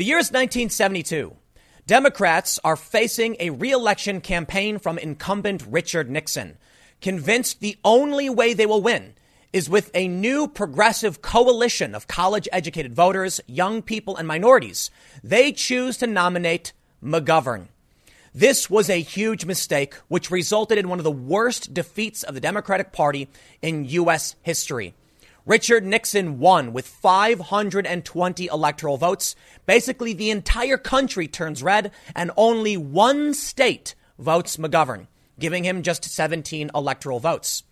The year is 1972. Democrats are facing a reelection campaign from incumbent Richard Nixon, convinced the only way they will win is with a new progressive coalition of college educated voters, young people, and minorities. They choose to nominate McGovern. This was a huge mistake, which resulted in one of the worst defeats of the Democratic Party in U.S. history. Richard Nixon won with 520 electoral votes. Basically, the entire country turns red, and only one state votes McGovern, giving him just 17 electoral votes.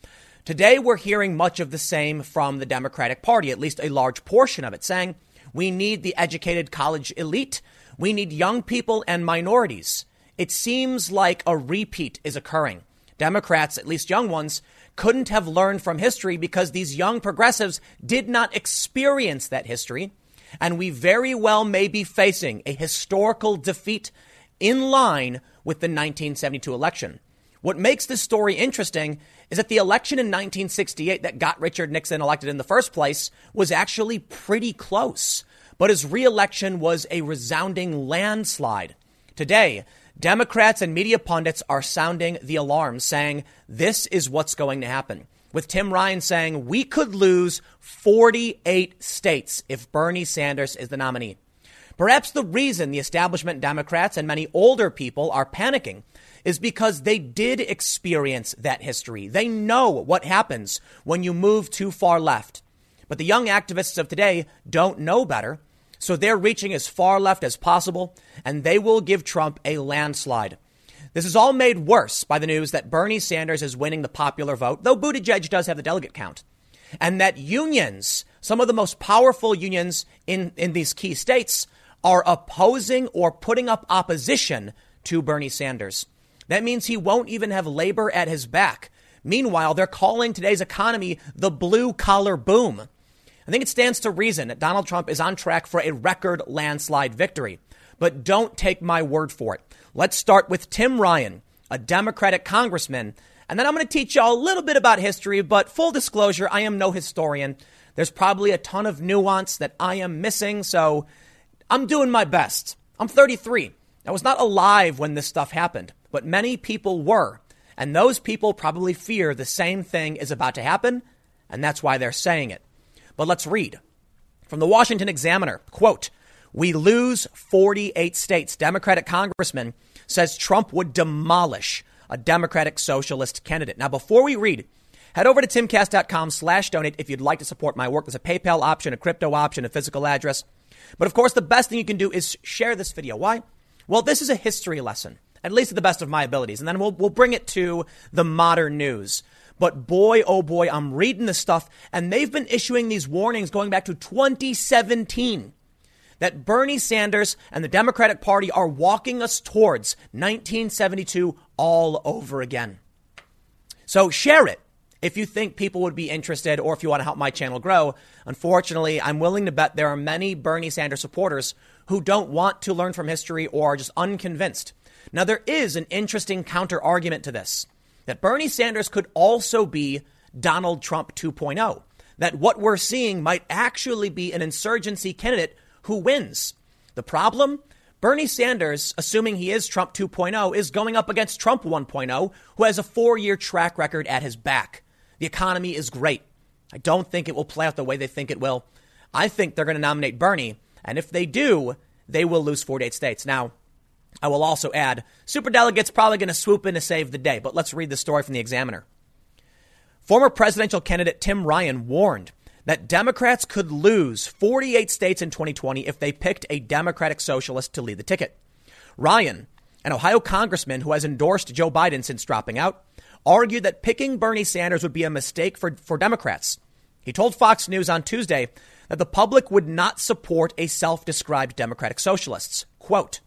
Today, we're hearing much of the same from the Democratic Party, at least a large portion of it, saying we need the educated college elite, we need young people and minorities. It seems like a repeat is occurring. Democrats, at least young ones, couldn't have learned from history because these young progressives did not experience that history. And we very well may be facing a historical defeat in line with the 1972 election. What makes this story interesting is that the election in 1968 that got Richard Nixon elected in the first place was actually pretty close, but his reelection was a resounding landslide. Today, Democrats and media pundits are sounding the alarm, saying this is what's going to happen. With Tim Ryan saying we could lose 48 states if Bernie Sanders is the nominee. Perhaps the reason the establishment Democrats and many older people are panicking is because they did experience that history. They know what happens when you move too far left. But the young activists of today don't know better. So they're reaching as far left as possible, and they will give Trump a landslide. This is all made worse by the news that Bernie Sanders is winning the popular vote, though Buttigieg does have the delegate count, and that unions, some of the most powerful unions in, in these key states, are opposing or putting up opposition to Bernie Sanders. That means he won't even have labor at his back. Meanwhile, they're calling today's economy the blue collar boom. I think it stands to reason that Donald Trump is on track for a record landslide victory. But don't take my word for it. Let's start with Tim Ryan, a Democratic congressman, and then I'm going to teach y'all a little bit about history, but full disclosure, I am no historian. There's probably a ton of nuance that I am missing, so I'm doing my best. I'm 33. I was not alive when this stuff happened, but many people were. And those people probably fear the same thing is about to happen, and that's why they're saying it. But let's read from the Washington Examiner. Quote, we lose 48 states. Democratic congressman says Trump would demolish a Democratic socialist candidate. Now, before we read, head over to timcast.com slash donate if you'd like to support my work. There's a PayPal option, a crypto option, a physical address. But of course, the best thing you can do is share this video. Why? Well, this is a history lesson, at least to the best of my abilities. And then we'll, we'll bring it to the modern news. But boy, oh boy, I'm reading this stuff, and they've been issuing these warnings going back to 2017 that Bernie Sanders and the Democratic Party are walking us towards 1972 all over again. So share it if you think people would be interested or if you want to help my channel grow. Unfortunately, I'm willing to bet there are many Bernie Sanders supporters who don't want to learn from history or are just unconvinced. Now, there is an interesting counter argument to this that Bernie Sanders could also be Donald Trump 2.0. That what we're seeing might actually be an insurgency candidate who wins. The problem? Bernie Sanders, assuming he is Trump 2.0, is going up against Trump 1.0, who has a four year track record at his back. The economy is great. I don't think it will play out the way they think it will. I think they're going to nominate Bernie, and if they do, they will lose 48 states. Now, I will also add, superdelegates probably going to swoop in to save the day, but let's read the story from the Examiner. Former presidential candidate Tim Ryan warned that Democrats could lose 48 states in 2020 if they picked a Democratic socialist to lead the ticket. Ryan, an Ohio congressman who has endorsed Joe Biden since dropping out, argued that picking Bernie Sanders would be a mistake for, for Democrats. He told Fox News on Tuesday that the public would not support a self described Democratic socialist. Quote,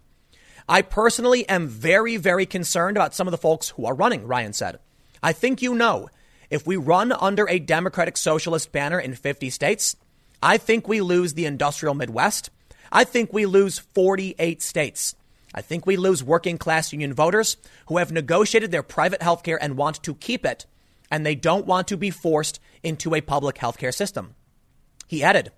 I personally am very, very concerned about some of the folks who are running, Ryan said. I think you know, if we run under a Democratic Socialist banner in 50 states, I think we lose the industrial Midwest. I think we lose 48 states. I think we lose working class union voters who have negotiated their private health care and want to keep it, and they don't want to be forced into a public health care system. He added,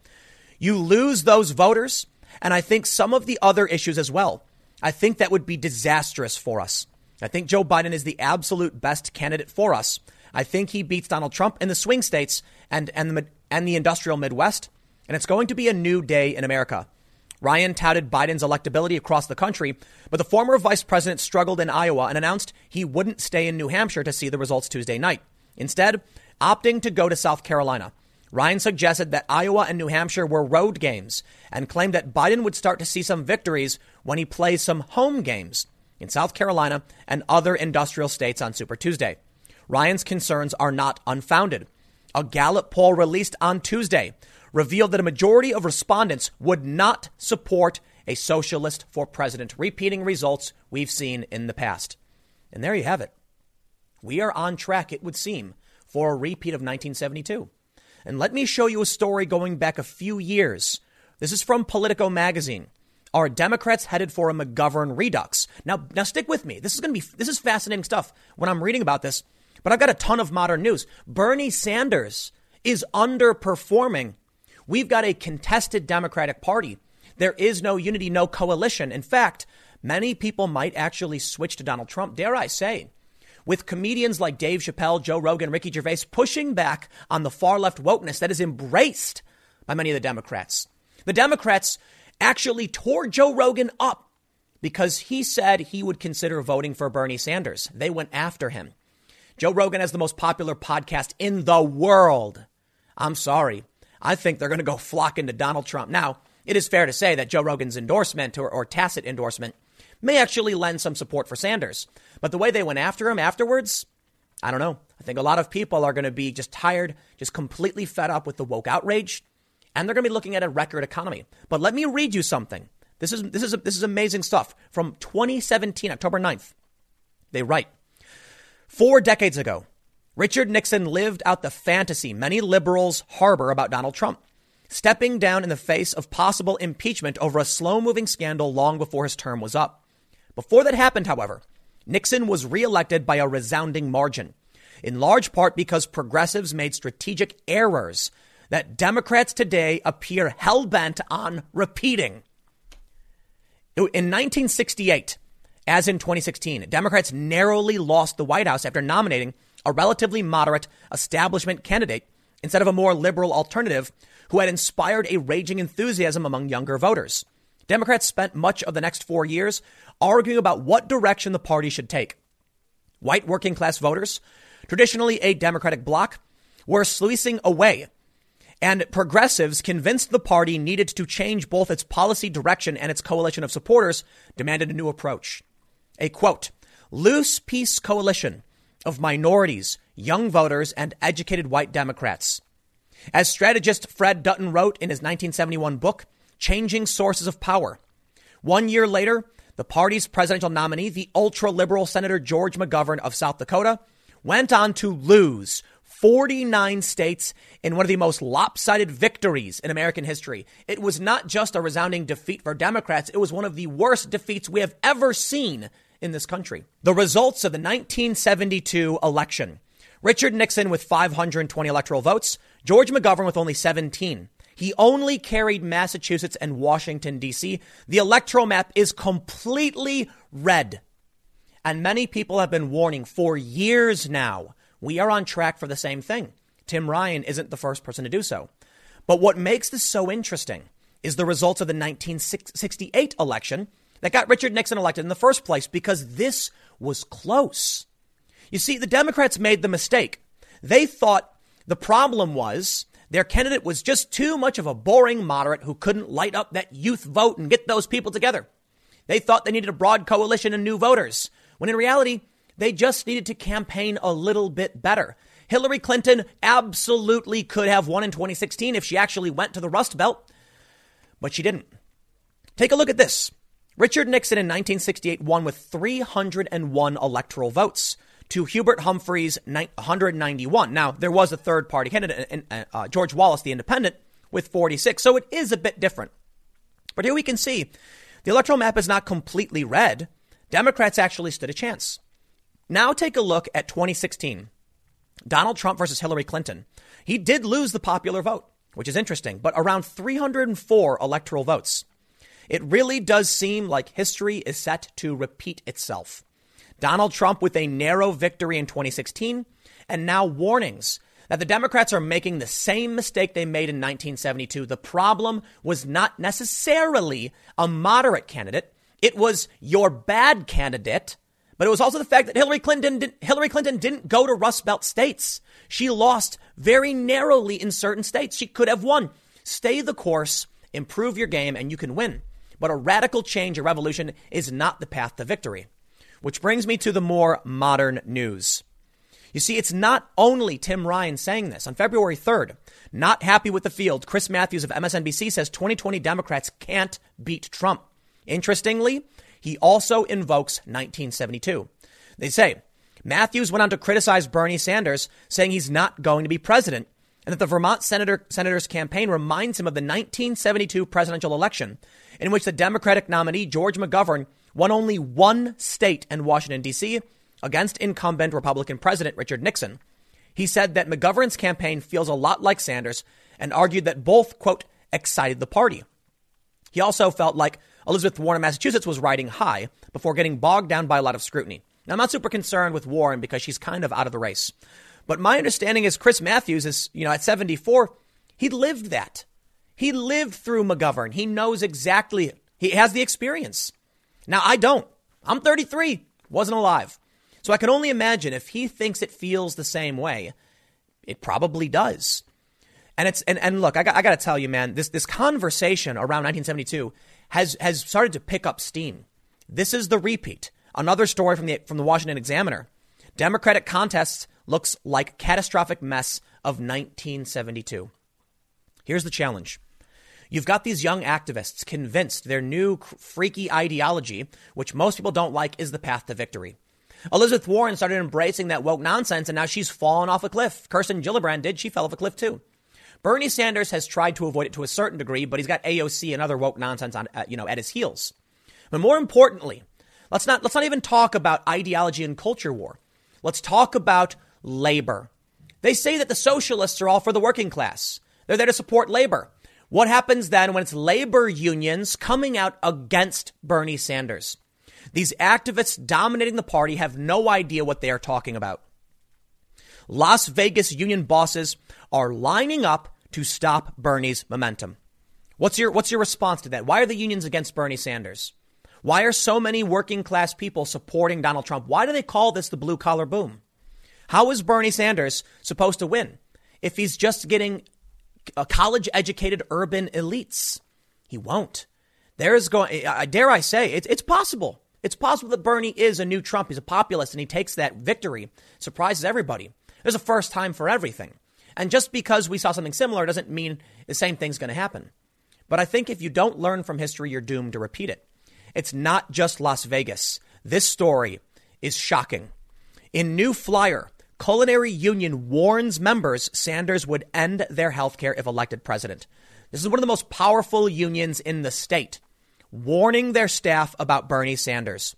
You lose those voters And I think some of the other issues as well. I think that would be disastrous for us. I think Joe Biden is the absolute best candidate for us. I think he beats Donald Trump in the swing states and, and, the, and the industrial Midwest. And it's going to be a new day in America. Ryan touted Biden's electability across the country, but the former vice president struggled in Iowa and announced he wouldn't stay in New Hampshire to see the results Tuesday night. Instead, opting to go to South Carolina. Ryan suggested that Iowa and New Hampshire were road games and claimed that Biden would start to see some victories when he plays some home games in South Carolina and other industrial states on Super Tuesday. Ryan's concerns are not unfounded. A Gallup poll released on Tuesday revealed that a majority of respondents would not support a socialist for president, repeating results we've seen in the past. And there you have it. We are on track, it would seem, for a repeat of 1972. And let me show you a story going back a few years. This is from Politico magazine. Are Democrats headed for a McGovern redux? Now, now stick with me. This is going to be this is fascinating stuff when I'm reading about this. But I've got a ton of modern news. Bernie Sanders is underperforming. We've got a contested Democratic Party. There is no unity, no coalition. In fact, many people might actually switch to Donald Trump, dare I say with comedians like Dave Chappelle, Joe Rogan, Ricky Gervais pushing back on the far left wokeness that is embraced by many of the Democrats. The Democrats actually tore Joe Rogan up because he said he would consider voting for Bernie Sanders. They went after him. Joe Rogan has the most popular podcast in the world. I'm sorry. I think they're going to go flocking to Donald Trump. Now, it is fair to say that Joe Rogan's endorsement or, or tacit endorsement may actually lend some support for Sanders. But the way they went after him afterwards, I don't know. I think a lot of people are going to be just tired, just completely fed up with the woke outrage, and they're going to be looking at a record economy. But let me read you something. This is this is this is amazing stuff from 2017, October 9th. They write, four decades ago, Richard Nixon lived out the fantasy many liberals harbor about Donald Trump, stepping down in the face of possible impeachment over a slow moving scandal long before his term was up. Before that happened, however, Nixon was reelected by a resounding margin, in large part because progressives made strategic errors that Democrats today appear hell bent on repeating. In 1968, as in 2016, Democrats narrowly lost the White House after nominating a relatively moderate establishment candidate instead of a more liberal alternative who had inspired a raging enthusiasm among younger voters. Democrats spent much of the next four years arguing about what direction the party should take. White working class voters, traditionally a Democratic bloc, were sluicing away. And progressives, convinced the party needed to change both its policy direction and its coalition of supporters, demanded a new approach. A quote, loose peace coalition of minorities, young voters, and educated white Democrats. As strategist Fred Dutton wrote in his 1971 book, Changing Sources of Power. One year later, the party's presidential nominee, the ultra liberal Senator George McGovern of South Dakota, went on to lose 49 states in one of the most lopsided victories in American history. It was not just a resounding defeat for Democrats, it was one of the worst defeats we have ever seen in this country. The results of the 1972 election Richard Nixon with 520 electoral votes, George McGovern with only 17. He only carried Massachusetts and Washington, D.C. The electoral map is completely red. And many people have been warning for years now. We are on track for the same thing. Tim Ryan isn't the first person to do so. But what makes this so interesting is the results of the 1968 election that got Richard Nixon elected in the first place because this was close. You see, the Democrats made the mistake. They thought the problem was their candidate was just too much of a boring moderate who couldn't light up that youth vote and get those people together. They thought they needed a broad coalition and new voters, when in reality, they just needed to campaign a little bit better. Hillary Clinton absolutely could have won in 2016 if she actually went to the Rust Belt, but she didn't. Take a look at this. Richard Nixon in 1968 won with 301 electoral votes to Hubert Humphrey's 191. Now, there was a third party candidate, uh, uh, George Wallace, the independent, with 46. So it is a bit different. But here we can see the electoral map is not completely red. Democrats actually stood a chance. Now take a look at 2016. Donald Trump versus Hillary Clinton. He did lose the popular vote, which is interesting, but around 304 electoral votes. it really does seem like history is set to repeat itself. Donald Trump with a narrow victory in 2016, and now warnings that the Democrats are making the same mistake they made in 1972. The problem was not necessarily a moderate candidate. It was your bad candidate, but it was also the fact that Hillary Clinton didn't, Hillary Clinton didn't go to Rust Belt states. She lost very narrowly in certain states. She could have won. Stay the course, improve your game, and you can win. But a radical change, a revolution, is not the path to victory. Which brings me to the more modern news. You see, it's not only Tim Ryan saying this. On February 3rd, not happy with the field, Chris Matthews of MSNBC says 2020 Democrats can't beat Trump. Interestingly, he also invokes 1972. They say Matthews went on to criticize Bernie Sanders, saying he's not going to be president, and that the Vermont senator, senator's campaign reminds him of the 1972 presidential election, in which the Democratic nominee George McGovern won only one state in Washington, D.C., against incumbent Republican President Richard Nixon. He said that McGovern's campaign feels a lot like Sanders and argued that both, quote, excited the party. He also felt like Elizabeth Warren of Massachusetts was riding high before getting bogged down by a lot of scrutiny. Now, I'm not super concerned with Warren because she's kind of out of the race. But my understanding is Chris Matthews is, you know, at 74, he lived that. He lived through McGovern. He knows exactly, he has the experience. Now, I don't. I'm 33, wasn't alive. So I can only imagine if he thinks it feels the same way, it probably does. And it's and, and look, I got, I got to tell you, man, this this conversation around 1972 has has started to pick up steam. This is the repeat. Another story from the from the Washington Examiner. Democratic contests looks like catastrophic mess of 1972. Here's the challenge. You've got these young activists convinced their new freaky ideology, which most people don't like, is the path to victory. Elizabeth Warren started embracing that woke nonsense and now she's fallen off a cliff. Kirsten Gillibrand did. She fell off a cliff too. Bernie Sanders has tried to avoid it to a certain degree, but he's got AOC and other woke nonsense on, uh, you know, at his heels. But more importantly, let's not, let's not even talk about ideology and culture war. Let's talk about labor. They say that the socialists are all for the working class. They're there to support labor. What happens then when it's labor unions coming out against Bernie Sanders? These activists dominating the party have no idea what they are talking about. Las Vegas union bosses are lining up to stop Bernie's momentum. What's your, what's your response to that? Why are the unions against Bernie Sanders? Why are so many working class people supporting Donald Trump? Why do they call this the blue collar boom? How is Bernie Sanders supposed to win if he's just getting Uh, college educated urban elites? He won't. There is going, I dare I say, it's, it's possible. It's possible that Bernie is a new Trump. He's a populist and he takes that victory, surprises everybody. There's a first time for everything. And just because we saw something similar doesn't mean the same thing's going to happen. But I think if you don't learn from history, you're doomed to repeat it. It's not just Las Vegas. This story is shocking. In New Flyer, Culinary Union warns members Sanders would end their health care if elected president. This is one of the most powerful unions in the state warning their staff about Bernie Sanders.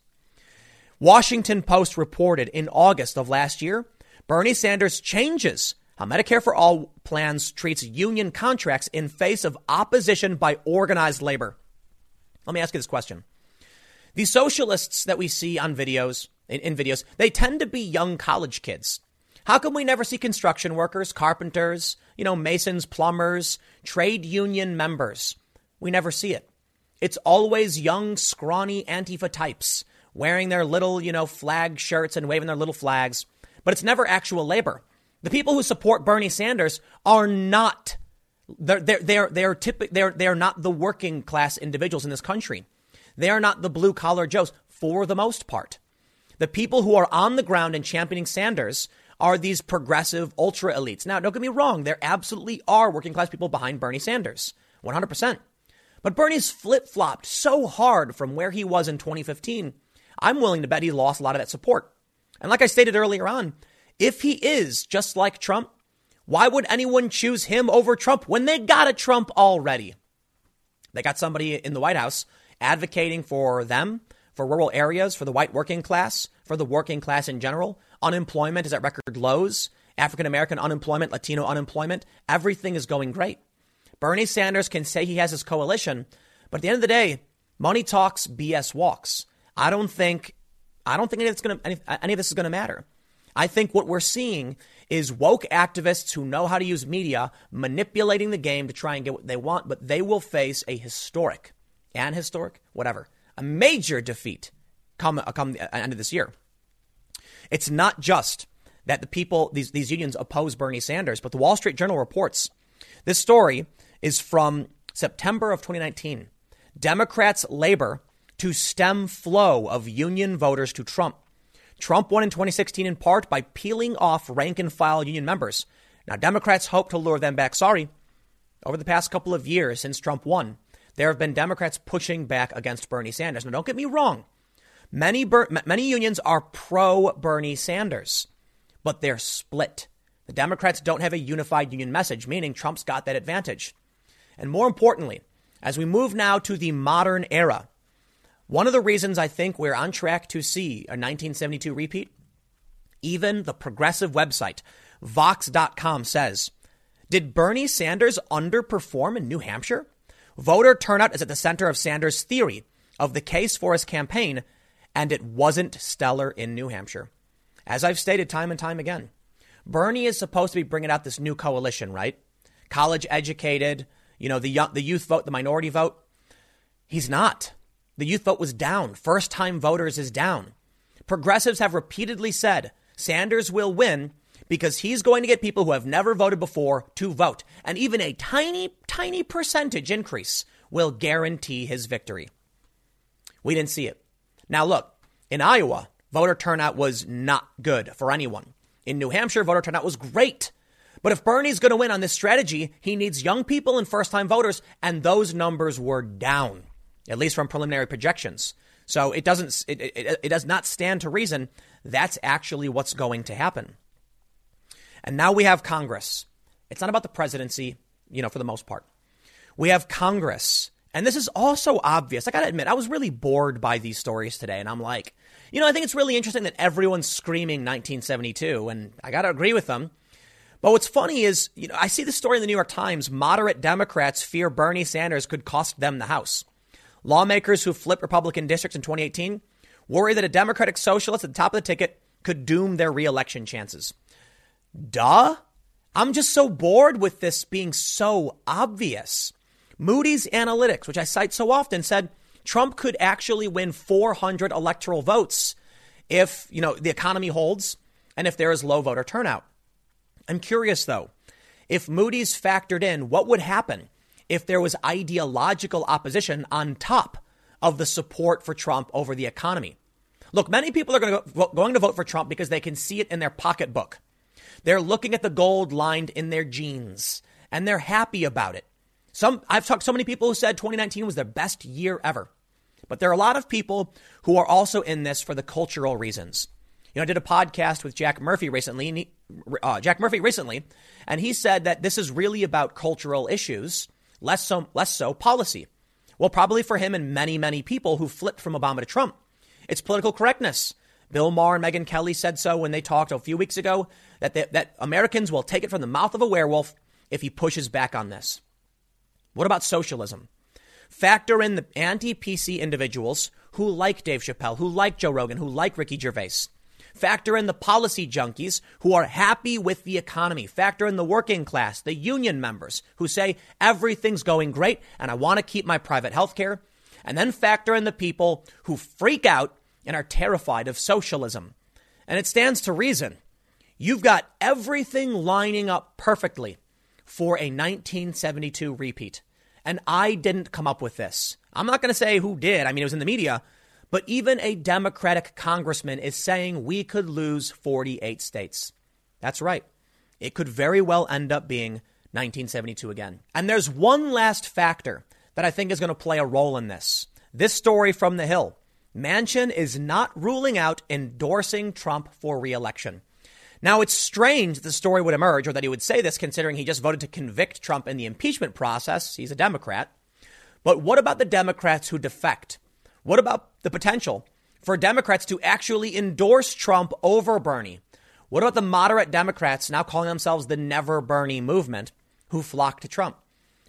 Washington Post reported in August of last year Bernie Sanders changes how Medicare for All plans treats union contracts in face of opposition by organized labor. Let me ask you this question. The socialists that we see on videos, in, in videos, they tend to be young college kids. How come we never see construction workers, carpenters, you know, masons, plumbers, trade union members? We never see it. It's always young, scrawny Antifa types wearing their little, you know, flag shirts and waving their little flags, but it's never actual labor. The people who support Bernie Sanders are not they're they're they're they're, typic, they're they're not the working class individuals in this country. They are not the blue collar Joes for the most part. The people who are on the ground and championing Sanders are these progressive ultra elites. Now, don't get me wrong, there absolutely are working class people behind Bernie Sanders. 100%. But Bernie's flip flopped so hard from where he was in 2015, I'm willing to bet he lost a lot of that support. And like I stated earlier on, if he is just like Trump, why would anyone choose him over Trump when they got a Trump already? They got somebody in the White House advocating for them, for rural areas, for the white working class, for the working class in general. Unemployment is at record lows. African American unemployment, Latino unemployment, everything is going great. Bernie Sanders can say he has his coalition, but at the end of the day, Money talks, BS walks. I don't think, I don't think it's going to, any, any of this is going to matter. I think what we're seeing is woke activists who know how to use media manipulating the game to try and get what they want, but they will face a historic and historic, whatever, a major defeat come, uh, come the end of this year. It's not just that the people, these, these unions oppose Bernie Sanders, but the Wall Street Journal reports this story is from September of 2019. Democrats labor to stem flow of union voters to Trump. Trump won in 2016 in part by peeling off rank and file union members. Now, Democrats hope to lure them back. Sorry. Over the past couple of years since Trump won, there have been Democrats pushing back against Bernie Sanders. Now, don't get me wrong. Many, many unions are pro Bernie Sanders, but they're split. The Democrats don't have a unified union message, meaning Trump's got that advantage. And more importantly, as we move now to the modern era, one of the reasons I think we're on track to see a 1972 repeat, even the progressive website, Vox.com says, Did Bernie Sanders underperform in New Hampshire? Voter turnout is at the center of Sanders' theory of the case for his campaign, and it wasn't stellar in New Hampshire. As I've stated time and time again, Bernie is supposed to be bringing out this new coalition, right? College educated, you know, the, young, the youth vote, the minority vote. He's not. The youth vote was down. First time voters is down. Progressives have repeatedly said Sanders will win because he's going to get people who have never voted before to vote. And even a tiny, tiny percentage increase will guarantee his victory. We didn't see it. Now, look, in Iowa, voter turnout was not good for anyone. In New Hampshire, voter turnout was great. But if Bernie's going to win on this strategy, he needs young people and first time voters, and those numbers were down at least from preliminary projections. So it doesn't, it, it, it does not stand to reason that's actually what's going to happen. And now we have Congress. It's not about the presidency, you know, for the most part. We have Congress. And this is also obvious. I got to admit, I was really bored by these stories today. And I'm like, you know, I think it's really interesting that everyone's screaming 1972. And I got to agree with them. But what's funny is, you know, I see the story in the New York Times. Moderate Democrats fear Bernie Sanders could cost them the House. Lawmakers who flipped Republican districts in 2018 worry that a Democratic socialist at the top of the ticket could doom their reelection chances. Duh. I'm just so bored with this being so obvious. Moody's Analytics, which I cite so often, said Trump could actually win 400 electoral votes if, you know, the economy holds and if there is low voter turnout. I'm curious though, if Moody's factored in what would happen if there was ideological opposition on top of the support for Trump over the economy. Look, many people are going to, go, going to vote for Trump because they can see it in their pocketbook. They're looking at the gold lined in their jeans and they're happy about it. Some, I've talked to so many people who said 2019 was their best year ever. But there are a lot of people who are also in this for the cultural reasons. You know, I did a podcast with Jack Murphy recently, and he, uh, Jack Murphy recently, and he said that this is really about cultural issues less so, less so policy. Well, probably for him and many, many people who flipped from Obama to Trump. It's political correctness. Bill Maher and Megyn Kelly said so when they talked a few weeks ago that, they, that Americans will take it from the mouth of a werewolf if he pushes back on this. What about socialism? Factor in the anti PC individuals who like Dave Chappelle, who like Joe Rogan, who like Ricky Gervais. Factor in the policy junkies who are happy with the economy. Factor in the working class, the union members who say everything's going great and I want to keep my private health care. And then factor in the people who freak out and are terrified of socialism. And it stands to reason. You've got everything lining up perfectly for a 1972 repeat. And I didn't come up with this. I'm not going to say who did. I mean, it was in the media, but even a Democratic congressman is saying we could lose 48 states. That's right. It could very well end up being 1972 again. And there's one last factor that I think is going to play a role in this. This story from The Hill Manchin is not ruling out endorsing Trump for reelection. Now, it's strange the story would emerge or that he would say this considering he just voted to convict Trump in the impeachment process. He's a Democrat. But what about the Democrats who defect? What about the potential for Democrats to actually endorse Trump over Bernie? What about the moderate Democrats now calling themselves the Never Bernie movement who flock to Trump?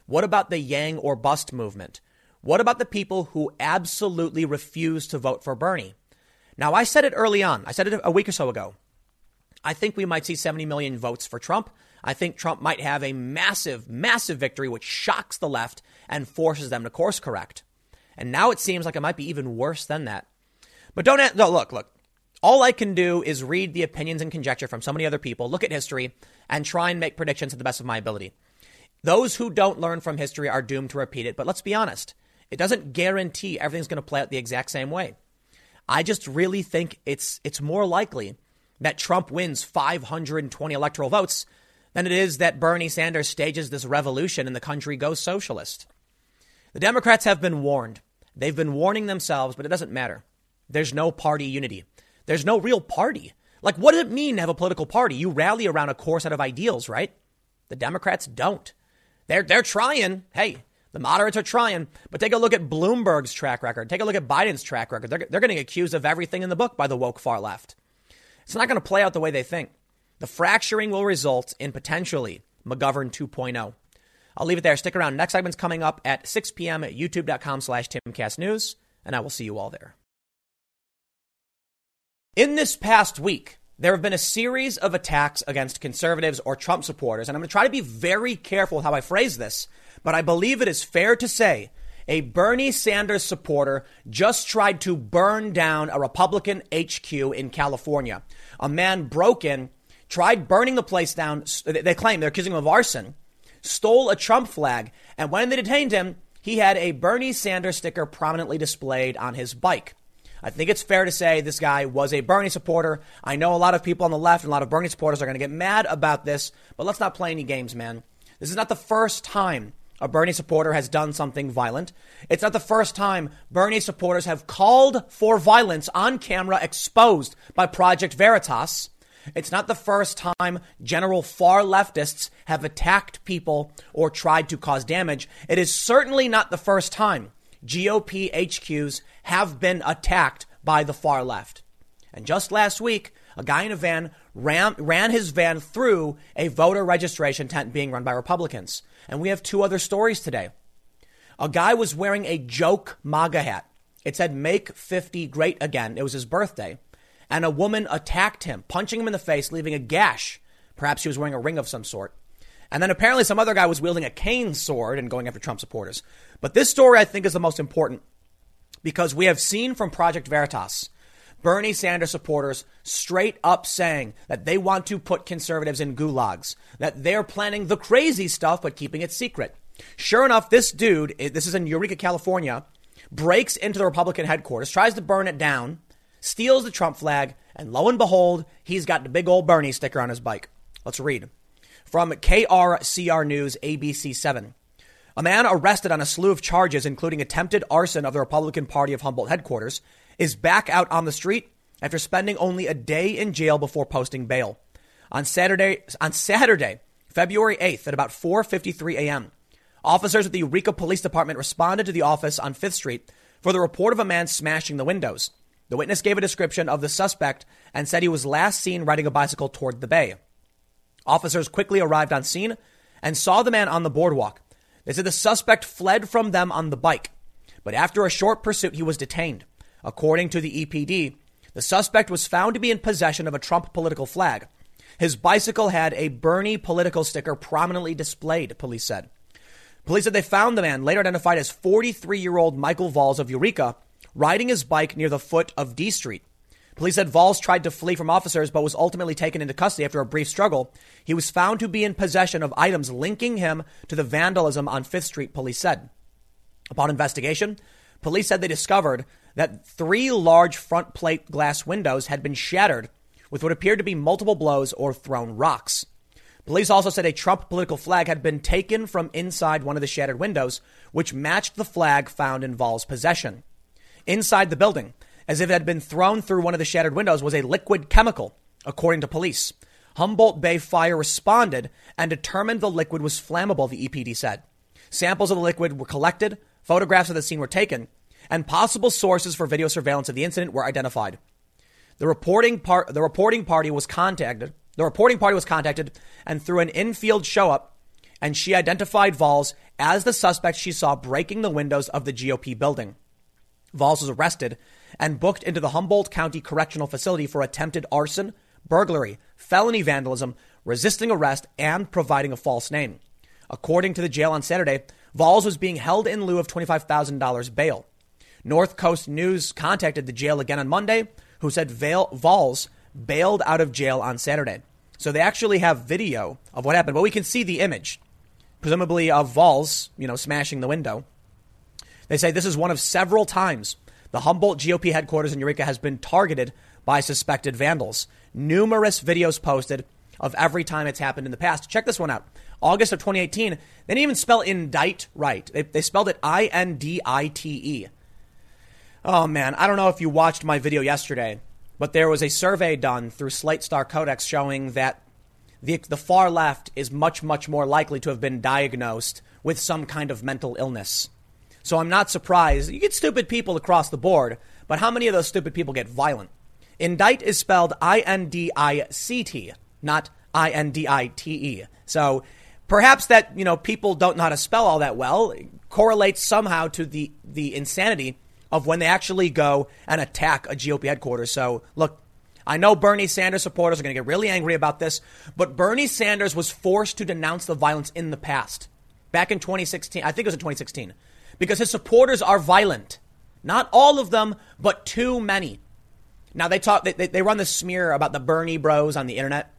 What about the Yang or Bust movement? What about the people who absolutely refuse to vote for Bernie? Now, I said it early on. I said it a week or so ago. I think we might see 70 million votes for Trump. I think Trump might have a massive, massive victory, which shocks the left and forces them to course correct. And now it seems like it might be even worse than that. But don't no, look, look. All I can do is read the opinions and conjecture from so many other people, look at history, and try and make predictions to the best of my ability. Those who don't learn from history are doomed to repeat it. But let's be honest, it doesn't guarantee everything's going to play out the exact same way. I just really think it's it's more likely that Trump wins 520 electoral votes than it is that Bernie Sanders stages this revolution and the country goes socialist. The Democrats have been warned. They've been warning themselves, but it doesn't matter. There's no party unity. There's no real party. Like, what does it mean to have a political party? You rally around a core set of ideals, right? The Democrats don't. They're, they're trying. Hey, the moderates are trying. But take a look at Bloomberg's track record. Take a look at Biden's track record. They're, they're getting accused of everything in the book by the woke far left. It's not going to play out the way they think. The fracturing will result in potentially McGovern 2.0. I'll leave it there. Stick around. Next segment's coming up at 6 p.m. at youtube.com slash timcastnews, and I will see you all there. In this past week, there have been a series of attacks against conservatives or Trump supporters, and I'm going to try to be very careful with how I phrase this, but I believe it is fair to say a Bernie Sanders supporter just tried to burn down a Republican HQ in California. A man broke in, tried burning the place down. They claim they're accusing him of arson, stole a Trump flag, and when they detained him, he had a Bernie Sanders sticker prominently displayed on his bike. I think it's fair to say this guy was a Bernie supporter. I know a lot of people on the left and a lot of Bernie supporters are going to get mad about this, but let's not play any games, man. This is not the first time a Bernie supporter has done something violent. It's not the first time Bernie supporters have called for violence on camera exposed by Project Veritas. It's not the first time general far leftists have attacked people or tried to cause damage. It is certainly not the first time GOP HQs have been attacked by the far left. And just last week, a guy in a van ran, ran his van through a voter registration tent being run by Republicans. And we have two other stories today. A guy was wearing a joke MAGA hat. It said, Make 50 Great Again. It was his birthday. And a woman attacked him, punching him in the face, leaving a gash. Perhaps he was wearing a ring of some sort. And then apparently some other guy was wielding a cane sword and going after Trump supporters. But this story, I think, is the most important because we have seen from Project Veritas Bernie Sanders supporters straight up saying that they want to put conservatives in gulags, that they're planning the crazy stuff but keeping it secret. Sure enough, this dude, eh, this is in Eureka, California, breaks into the Republican headquarters, tries to burn it down, steals the Trump flag, and lo and behold, he's got the big old Bernie sticker on his bike. Let's read. From KRCR News, ABC 7. A man arrested on a slew of charges, including attempted arson of the Republican Party of Humboldt headquarters, is back out on the street after spending only a day in jail before posting bail. On Saturday, on Saturday, February 8th at about 4:53 a.m., officers at the Eureka Police Department responded to the office on 5th Street for the report of a man smashing the windows. The witness gave a description of the suspect and said he was last seen riding a bicycle toward the bay. Officers quickly arrived on scene and saw the man on the boardwalk. They said the suspect fled from them on the bike, but after a short pursuit, he was detained. According to the EPD, the suspect was found to be in possession of a Trump political flag. His bicycle had a Bernie political sticker prominently displayed, police said. Police said they found the man, later identified as 43 year old Michael Valls of Eureka, riding his bike near the foot of D Street. Police said Valls tried to flee from officers but was ultimately taken into custody after a brief struggle. He was found to be in possession of items linking him to the vandalism on 5th Street, police said. Upon investigation, police said they discovered that three large front plate glass windows had been shattered with what appeared to be multiple blows or thrown rocks. Police also said a Trump political flag had been taken from inside one of the shattered windows, which matched the flag found in Valls' possession. Inside the building, as if it had been thrown through one of the shattered windows, was a liquid chemical, according to police. Humboldt Bay Fire responded and determined the liquid was flammable, the EPD said. Samples of the liquid were collected, photographs of the scene were taken, and possible sources for video surveillance of the incident were identified. The reporting, part, the reporting party was contacted. The reporting party was contacted, and through an infield show up, and she identified Valls as the suspect she saw breaking the windows of the GOP building. Valls was arrested and booked into the Humboldt County Correctional Facility for attempted arson, burglary, felony vandalism, resisting arrest, and providing a false name. According to the jail on Saturday, Valls was being held in lieu of $25,000 bail. North Coast News contacted the jail again on Monday, who said Valls bailed out of jail on Saturday. So they actually have video of what happened, but we can see the image, presumably of Valls, you know, smashing the window. They say this is one of several times the Humboldt GOP headquarters in Eureka has been targeted by suspected vandals. Numerous videos posted of every time it's happened in the past. Check this one out. August of 2018, they didn't even spell indict right. They, they spelled it I N D I T E. Oh man, I don't know if you watched my video yesterday, but there was a survey done through Slate Star Codex showing that the, the far left is much, much more likely to have been diagnosed with some kind of mental illness. So I'm not surprised. You get stupid people across the board, but how many of those stupid people get violent? Indict is spelled I N D I C T, not I N D I T E. So perhaps that, you know, people don't know how to spell all that well correlates somehow to the, the insanity of when they actually go and attack a GOP headquarters. So look, I know Bernie Sanders supporters are going to get really angry about this, but Bernie Sanders was forced to denounce the violence in the past. Back in 2016, I think it was in 2016 because his supporters are violent. Not all of them, but too many. Now they talk, they, they run the smear about the Bernie bros on the internet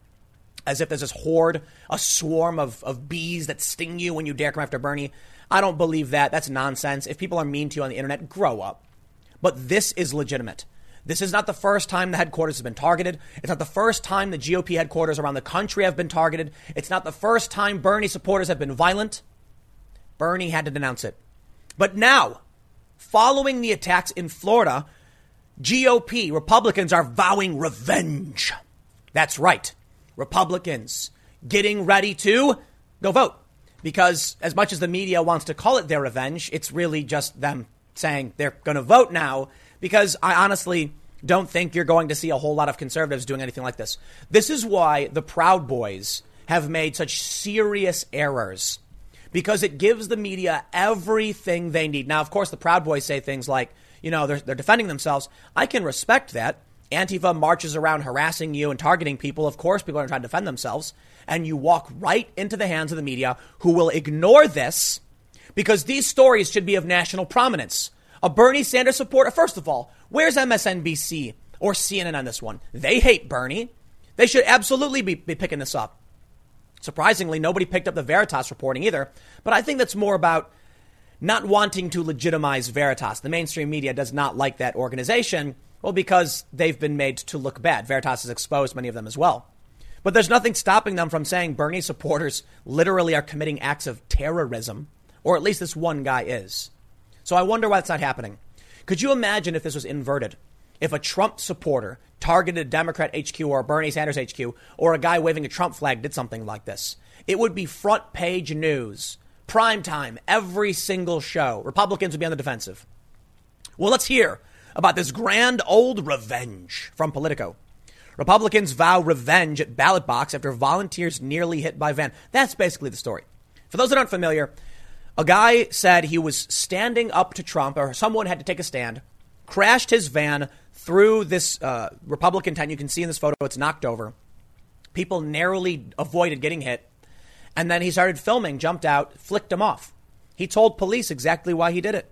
as if there's this horde, a swarm of, of bees that sting you when you dare come after Bernie. I don't believe that. That's nonsense. If people are mean to you on the internet, grow up. But this is legitimate. This is not the first time the headquarters has been targeted. It's not the first time the GOP headquarters around the country have been targeted. It's not the first time Bernie supporters have been violent. Bernie had to denounce it. But now, following the attacks in Florida, GOP Republicans are vowing revenge. That's right. Republicans getting ready to go vote. Because as much as the media wants to call it their revenge, it's really just them saying they're going to vote now. Because I honestly don't think you're going to see a whole lot of conservatives doing anything like this. This is why the Proud Boys have made such serious errors because it gives the media everything they need. Now, of course, the Proud Boys say things like, you know, they're, they're defending themselves. I can respect that. Antifa marches around harassing you and targeting people. Of course, people are trying to defend themselves. And you walk right into the hands of the media who will ignore this because these stories should be of national prominence. A Bernie Sanders supporter, first of all, where's MSNBC or CNN on this one? They hate Bernie. They should absolutely be, be picking this up. Surprisingly, nobody picked up the Veritas reporting either. But I think that's more about not wanting to legitimize Veritas. The mainstream media does not like that organization. Well, because they've been made to look bad. Veritas has exposed many of them as well. But there's nothing stopping them from saying Bernie supporters literally are committing acts of terrorism, or at least this one guy is. So I wonder why that's not happening. Could you imagine if this was inverted? If a Trump supporter targeted a Democrat HQ or a Bernie Sanders HQ or a guy waving a Trump flag did something like this, it would be front page news, prime time, every single show. Republicans would be on the defensive. Well, let's hear about this grand old revenge from Politico. Republicans vow revenge at ballot box after volunteers nearly hit by van. That's basically the story. For those that aren't familiar, a guy said he was standing up to Trump, or someone had to take a stand, crashed his van through this uh, Republican tent. You can see in this photo, it's knocked over. People narrowly avoided getting hit. And then he started filming, jumped out, flicked him off. He told police exactly why he did it.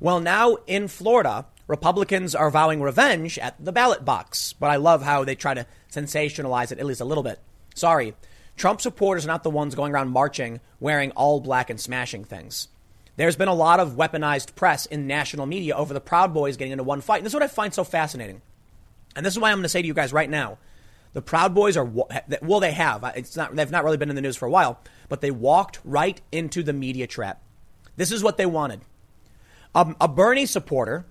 Well, now in Florida, Republicans are vowing revenge at the ballot box. But I love how they try to sensationalize it at least a little bit. Sorry, Trump supporters are not the ones going around marching wearing all black and smashing things. There's been a lot of weaponized press in national media over the Proud Boys getting into one fight. And this is what I find so fascinating. And this is why I'm going to say to you guys right now the Proud Boys are, well, they have. It's not, they've not really been in the news for a while, but they walked right into the media trap. This is what they wanted. Um, a Bernie supporter,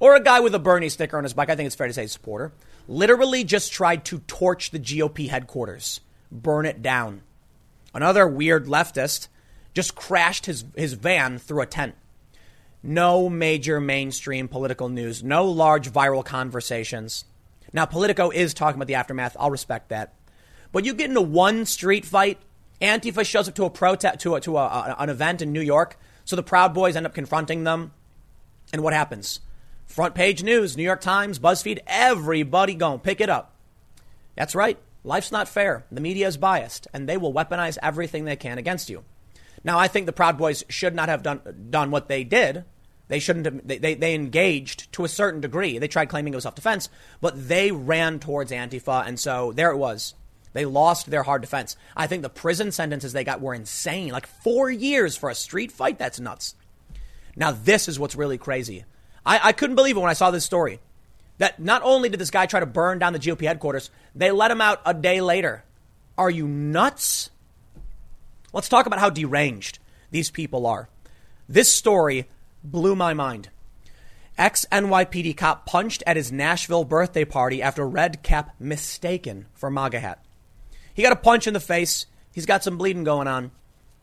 or a guy with a Bernie sticker on his bike, I think it's fair to say supporter, literally just tried to torch the GOP headquarters, burn it down. Another weird leftist just crashed his, his van through a tent. No major mainstream political news, no large viral conversations. Now, Politico is talking about the aftermath. I'll respect that. But you get into one street fight Antifa shows up to a protest, to, a, to a, a, an event in New York. So the Proud Boys end up confronting them. And what happens? Front page news, New York Times, BuzzFeed, everybody going, pick it up. That's right. Life's not fair. The media is biased, and they will weaponize everything they can against you. Now, I think the Proud Boys should not have done, done what they did. They shouldn't have, they, they, they engaged to a certain degree. They tried claiming it was self defense, but they ran towards Antifa, and so there it was. They lost their hard defense. I think the prison sentences they got were insane. Like four years for a street fight? That's nuts. Now, this is what's really crazy. I, I couldn't believe it when I saw this story. That not only did this guy try to burn down the GOP headquarters, they let him out a day later. Are you nuts? Let's talk about how deranged these people are. This story blew my mind. Ex NYPD cop punched at his Nashville birthday party after red cap mistaken for MAGA hat. He got a punch in the face. He's got some bleeding going on.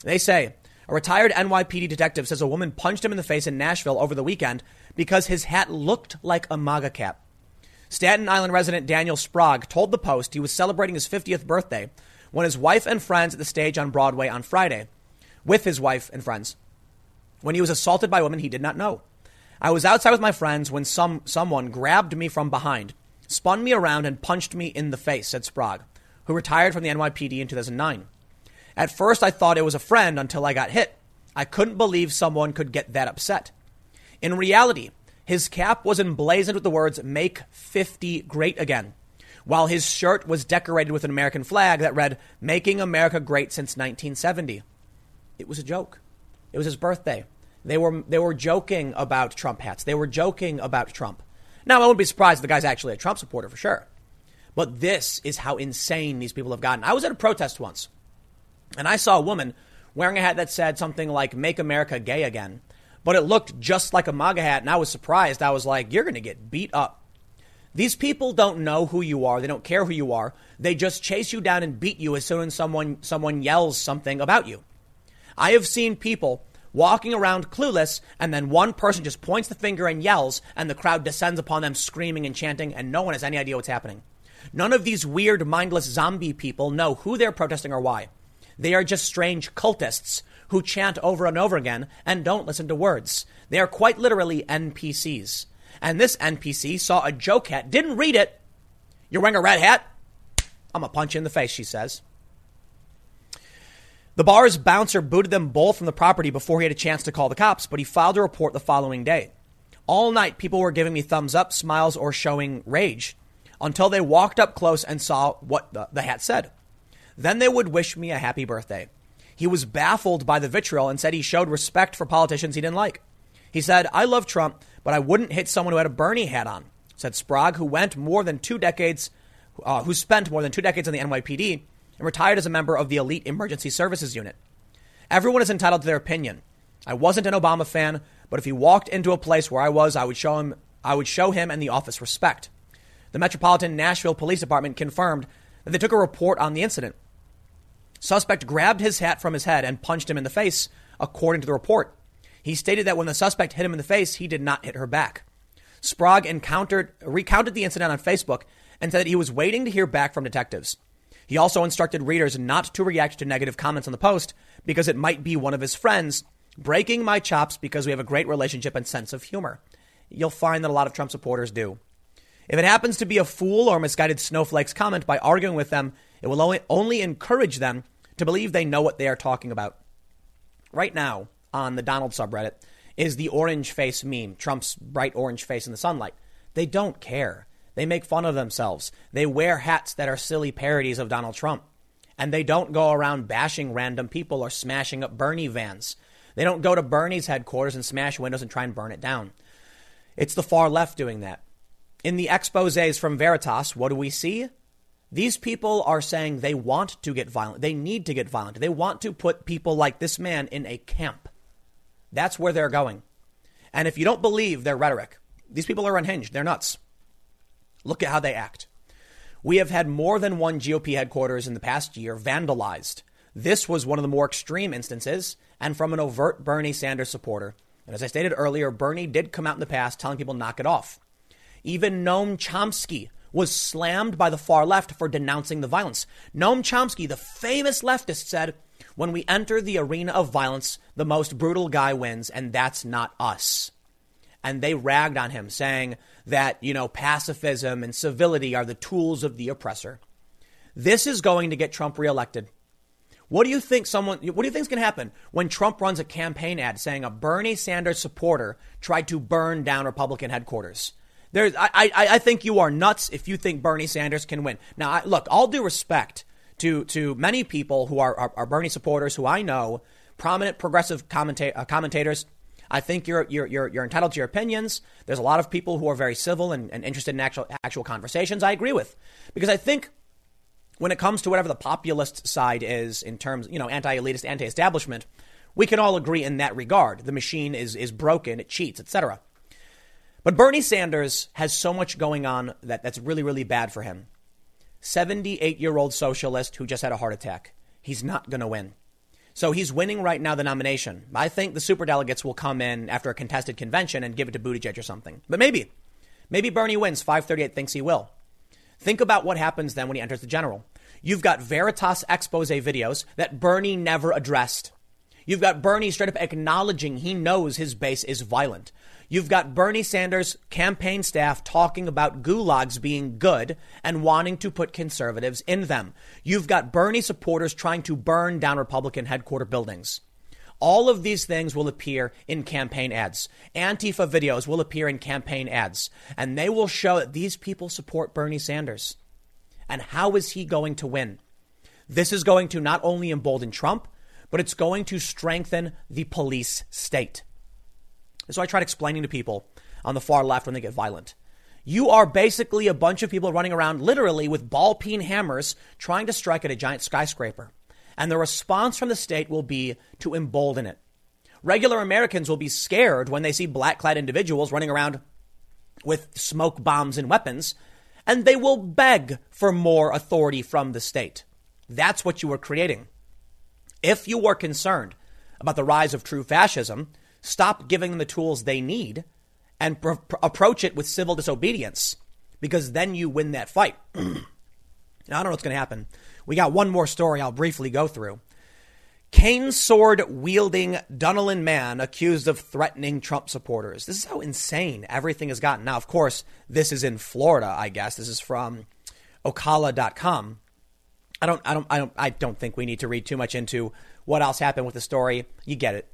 They say a retired NYPD detective says a woman punched him in the face in Nashville over the weekend because his hat looked like a MAGA cap. Staten Island resident Daniel Sprague told the Post he was celebrating his 50th birthday when his wife and friends at the stage on Broadway on Friday. With his wife and friends. When he was assaulted by women he did not know. I was outside with my friends when some someone grabbed me from behind, spun me around, and punched me in the face, said Sprague who retired from the NYPD in 2009. At first, I thought it was a friend until I got hit. I couldn't believe someone could get that upset. In reality, his cap was emblazoned with the words, Make 50 Great Again, while his shirt was decorated with an American flag that read, Making America Great Since 1970. It was a joke. It was his birthday. They were, they were joking about Trump hats. They were joking about Trump. Now, I wouldn't be surprised if the guy's actually a Trump supporter for sure. But this is how insane these people have gotten. I was at a protest once, and I saw a woman wearing a hat that said something like "Make America Gay Again," but it looked just like a MAGA hat, and I was surprised. I was like, "You're going to get beat up." These people don't know who you are. They don't care who you are. They just chase you down and beat you as soon as someone someone yells something about you. I have seen people walking around clueless, and then one person just points the finger and yells, and the crowd descends upon them screaming and chanting, and no one has any idea what's happening. None of these weird, mindless zombie people know who they're protesting or why. They are just strange cultists who chant over and over again and don't listen to words. They are quite literally NPCs. And this NPC saw a joke hat, didn't read it. You're wearing a red hat? I'm going to punch you in the face, she says. The bar's bouncer booted them both from the property before he had a chance to call the cops, but he filed a report the following day. All night, people were giving me thumbs up, smiles, or showing rage until they walked up close and saw what the, the hat said. Then they would wish me a happy birthday. He was baffled by the vitriol and said he showed respect for politicians he didn't like. He said, I love Trump, but I wouldn't hit someone who had a Bernie hat on, said Sprague, who went more than two decades, uh, who spent more than two decades in the NYPD and retired as a member of the elite emergency services unit. Everyone is entitled to their opinion. I wasn't an Obama fan, but if he walked into a place where I was, I would show him, I would show him and the office respect. The Metropolitan Nashville Police Department confirmed that they took a report on the incident. Suspect grabbed his hat from his head and punched him in the face, according to the report. He stated that when the suspect hit him in the face, he did not hit her back. Sprague recounted the incident on Facebook and said that he was waiting to hear back from detectives. He also instructed readers not to react to negative comments on the post because it might be one of his friends breaking my chops because we have a great relationship and sense of humor. You'll find that a lot of Trump supporters do. If it happens to be a fool or misguided snowflake's comment by arguing with them, it will only encourage them to believe they know what they are talking about. Right now, on the Donald subreddit, is the orange face meme, Trump's bright orange face in the sunlight. They don't care. They make fun of themselves. They wear hats that are silly parodies of Donald Trump. And they don't go around bashing random people or smashing up Bernie vans. They don't go to Bernie's headquarters and smash windows and try and burn it down. It's the far left doing that. In the exposes from Veritas, what do we see? These people are saying they want to get violent. They need to get violent. They want to put people like this man in a camp. That's where they're going. And if you don't believe their rhetoric, these people are unhinged. They're nuts. Look at how they act. We have had more than one GOP headquarters in the past year vandalized. This was one of the more extreme instances and from an overt Bernie Sanders supporter. And as I stated earlier, Bernie did come out in the past telling people knock it off. Even Noam Chomsky was slammed by the far left for denouncing the violence. Noam Chomsky, the famous leftist, said, When we enter the arena of violence, the most brutal guy wins, and that's not us. And they ragged on him, saying that, you know, pacifism and civility are the tools of the oppressor. This is going to get Trump reelected. What do you think someone what do you think is going to happen when Trump runs a campaign ad saying a Bernie Sanders supporter tried to burn down Republican headquarters? There's, I, I, I think you are nuts if you think Bernie Sanders can win. Now, I, look, all due respect to, to many people who are, are, are Bernie supporters who I know, prominent progressive commenta- uh, commentators. I think you're, you're, you're, you're entitled to your opinions. There's a lot of people who are very civil and, and interested in actual, actual conversations. I agree with. Because I think when it comes to whatever the populist side is in terms, you know, anti-elitist, anti-establishment, we can all agree in that regard. The machine is, is broken, it cheats, etc. But Bernie Sanders has so much going on that that's really, really bad for him. 78 year old socialist who just had a heart attack. He's not going to win. So he's winning right now the nomination. I think the superdelegates will come in after a contested convention and give it to Buttigieg or something. But maybe, maybe Bernie wins. 538 thinks he will. Think about what happens then when he enters the general. You've got Veritas expose videos that Bernie never addressed. You've got Bernie straight up acknowledging he knows his base is violent. You've got Bernie Sanders' campaign staff talking about gulags being good and wanting to put conservatives in them. You've got Bernie supporters trying to burn down Republican headquarter buildings. All of these things will appear in campaign ads. Antifa videos will appear in campaign ads, and they will show that these people support Bernie Sanders. And how is he going to win? This is going to not only embolden Trump, but it's going to strengthen the police state. So I tried explaining to people on the far left when they get violent. You are basically a bunch of people running around literally with ball peen hammers trying to strike at a giant skyscraper. And the response from the state will be to embolden it. Regular Americans will be scared when they see black clad individuals running around with smoke bombs and weapons, and they will beg for more authority from the state. That's what you are creating. If you were concerned about the rise of true fascism, stop giving them the tools they need and pr- pr- approach it with civil disobedience because then you win that fight. now, I don't know what's going to happen. We got one more story I'll briefly go through. Cane sword wielding Dunnellon man accused of threatening Trump supporters. This is how insane everything has gotten. Now, of course, this is in Florida, I guess. This is from Ocala.com. I don't, I don't, I don't, I don't think we need to read too much into what else happened with the story. You get it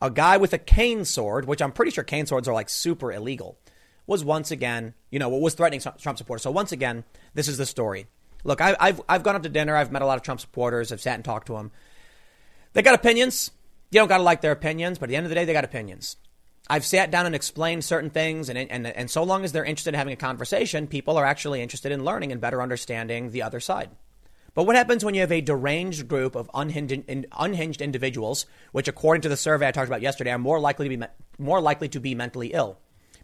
a guy with a cane sword, which I'm pretty sure cane swords are like super illegal, was once again, you know, was threatening Trump supporters. So once again, this is the story. Look, I, have I've gone up to dinner. I've met a lot of Trump supporters. I've sat and talked to them. They got opinions. You don't got to like their opinions, but at the end of the day, they got opinions. I've sat down and explained certain things, and, and, and so long as they're interested in having a conversation, people are actually interested in learning and better understanding the other side. But what happens when you have a deranged group of unhinged, unhinged individuals, which, according to the survey I talked about yesterday, are more likely to be more likely to be mentally ill?